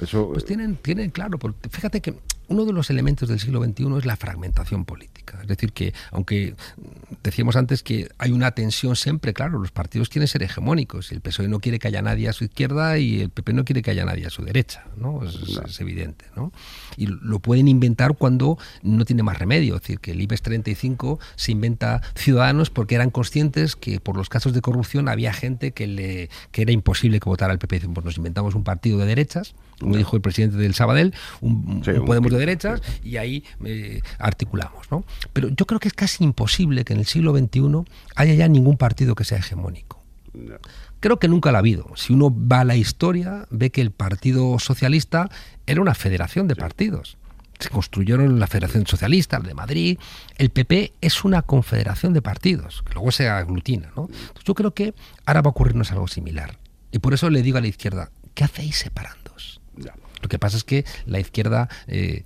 Eso, Pues tienen, tienen claro, porque fíjate que uno de los elementos del siglo XXI es la fragmentación política. Es decir, que aunque decíamos antes que hay una tensión siempre, claro, los partidos quieren ser hegemónicos. El PSOE no quiere que haya nadie a su izquierda y el PP no quiere que haya nadie a su derecha, ¿no? Es, evidente, ¿no? Y lo pueden inventar cuando no tiene más remedio. Es decir, que el IBEX 35 se inventa Ciudadanos porque eran conscientes que por los casos de corrupción había gente que, le, que era imposible que votara al PP. Dicen, pues nos inventamos un partido de derechas, como dijo el presidente del Sabadell, un, Sí, un un Podemos de derechas, y ahí eh, articulamos. ¿no? Pero yo creo que es casi imposible que en el siglo XXI haya ya ningún partido que sea hegemónico. no. Creo que nunca la ha habido. Si uno va a la historia, ve que el Partido Socialista era una federación de partidos. Se construyeron la Federación Socialista, la de Madrid. El PP es una confederación de partidos, que luego se aglutina. ¿no? Entonces, yo creo que ahora va a ocurrirnos algo similar. Y por eso le digo a la izquierda, ¿qué hacéis separándoos? Ya. Lo que pasa es que la izquierda eh,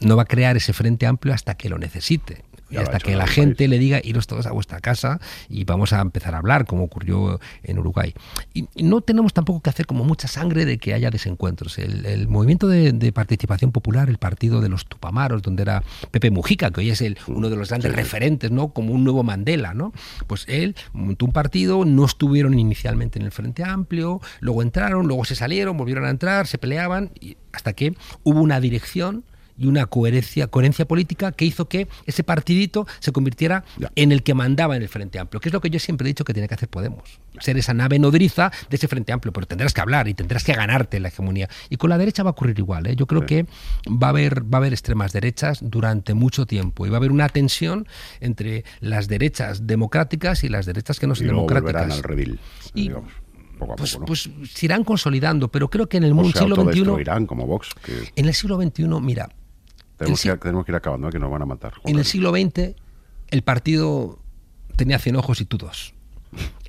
no va a crear ese frente amplio hasta que lo necesite. Y hasta que la gente país. le diga iros todos a vuestra casa y vamos a empezar a hablar, como ocurrió en Uruguay. Y, y no tenemos tampoco que hacer como mucha sangre de que haya desencuentros. El, el movimiento de, de participación popular, el partido de los Tupamaros, donde era Pepe Mujica, que hoy es el, uno de los grandes referentes, ¿no? Como un nuevo Mandela, ¿no? Pues él montó un partido, no estuvieron inicialmente en el Frente Amplio, luego entraron, luego se salieron, volvieron a entrar, se peleaban, y hasta que hubo una dirección y una coherencia, coherencia política que hizo que ese partidito se convirtiera Ya. en el que mandaba en el Frente Amplio, que es lo que yo siempre he dicho que tiene que hacer Podemos, ser esa nave nodriza de ese Frente Amplio, pero tendrás que hablar y tendrás que ganarte la hegemonía. Y con la derecha va a ocurrir igual, ¿eh? yo creo que va a, haber, va a haber extremas derechas durante mucho tiempo y va a haber una tensión entre las derechas democráticas y las derechas que no son democráticas. volverán al redil, Y- digamos, poco a Pues, poco, ¿no? pues se irán consolidando, pero creo que en el o mundo se siglo XXI, como Vox, que en el siglo XXI, mira, tenemos, que, tenemos que ir acabando, ¿eh? que nos van a matar. Juan En el siglo XX el partido tenía 100 ojos y tú dos.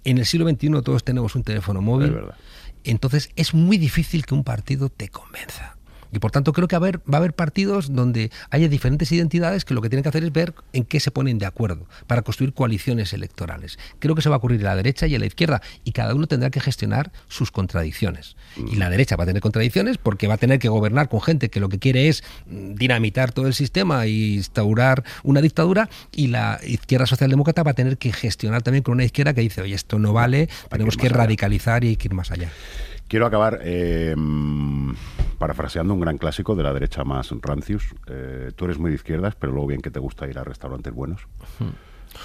En el siglo XXI todos tenemos un teléfono móvil. Es verdad. Entonces es muy difícil que un partido te convenza. Y por tanto creo que va a haber, va a haber partidos donde haya diferentes identidades que lo que tienen que hacer es ver en qué se ponen de acuerdo para construir coaliciones electorales. Creo que se va a ocurrir a la derecha y a la izquierda y cada uno tendrá que gestionar sus contradicciones. Y la derecha va a tener contradicciones porque va a tener que gobernar con gente que lo que quiere es mm, dinamitar todo el sistema e instaurar una dictadura y la izquierda socialdemócrata va a tener que gestionar también con una izquierda que dice, oye, esto no vale, tenemos que más allá". radicalizar y hay que ir más allá. Quiero acabar eh, parafraseando un gran clásico de la derecha más rancius. Eh, tú eres muy de izquierdas, pero luego bien que te gusta ir a restaurantes buenos.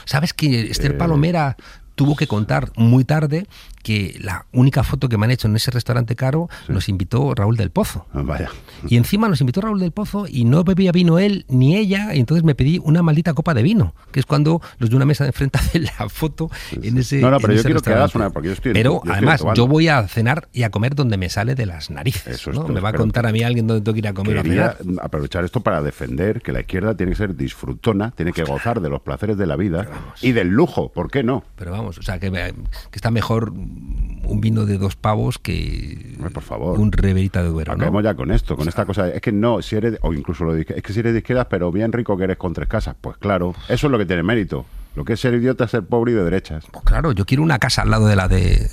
¿Sabes que Eh, Esther Palomera tuvo que contar muy tarde que la única foto que me han hecho en ese restaurante caro nos invitó Raúl del Pozo? Ah, Vaya. Y encima nos invitó Raúl del Pozo y no bebía vino él ni ella, y entonces me pedí una maldita copa de vino, que es cuando los de una mesa de enfrente hacen la foto en ese No, no, pero yo quiero que una- porque yo estoy en- Pero yo estoy además, tu yo voy a cenar y a comer donde me sale de las narices. Eso es ¿no? todo, Me va a contar a mí alguien dónde tengo que ir a comer o a Quería cenar. aprovechar esto para defender que la izquierda tiene que ser disfrutona, tiene que gozar de los placeres de la vida y del lujo, ¿por qué no? Pero vamos, o sea, que, que está mejor un vino de dos pavos que por favor. un reverita de duero, ¿no? Acabemos ya con esto, con esta cosa. Es que no, si eres, o incluso lo de, izquier- es que si eres de izquierdas, pero bien rico que eres con tres casas. Pues claro, eso es lo que tiene mérito. Lo que es ser idiota es ser pobre y de derechas. Pues claro, yo quiero una casa al lado de la de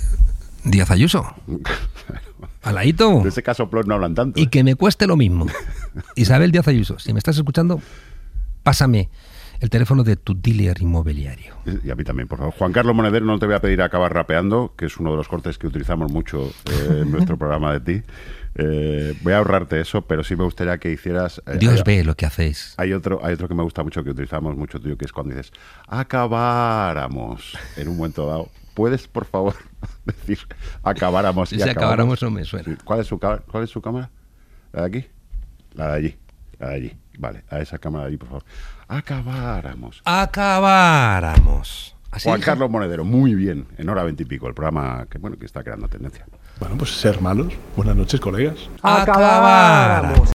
Díaz Ayuso. Al ladito. De ese caso, Plot no hablan tanto. Y ¿eh? que me cueste lo mismo. Isabel Díaz Ayuso, si me estás escuchando, pásame el teléfono de tu dealer inmobiliario. Y a mí también, por favor. Juan Carlos Monedero, no te voy a pedir acabar rapeando, que es uno de los cortes que utilizamos mucho eh, en nuestro programa de ti. Eh, voy a ahorrarte eso, pero sí me gustaría que hicieras. eh, Dios hay- ve lo que hacéis. Hay otro, hay otro que me gusta mucho, que utilizamos mucho tuyo, que es cuando dices, acabáramos en un momento dado. ¿Puedes, por favor, decir acabáramos? y acabamos? acabáramos no me suena. ¿Cuál, es su, ¿Cuál es su cámara? ¿La de aquí? La de allí. La de allí. Vale, a esa cámara de allí, por favor. Acabáramos. Acabáramos. Así Juan. Carlos Monedero, muy bien, en hora veintipico, el programa que bueno que está creando tendencia. Bueno, pues ser malos. Buenas noches, colegas. Acabáramos.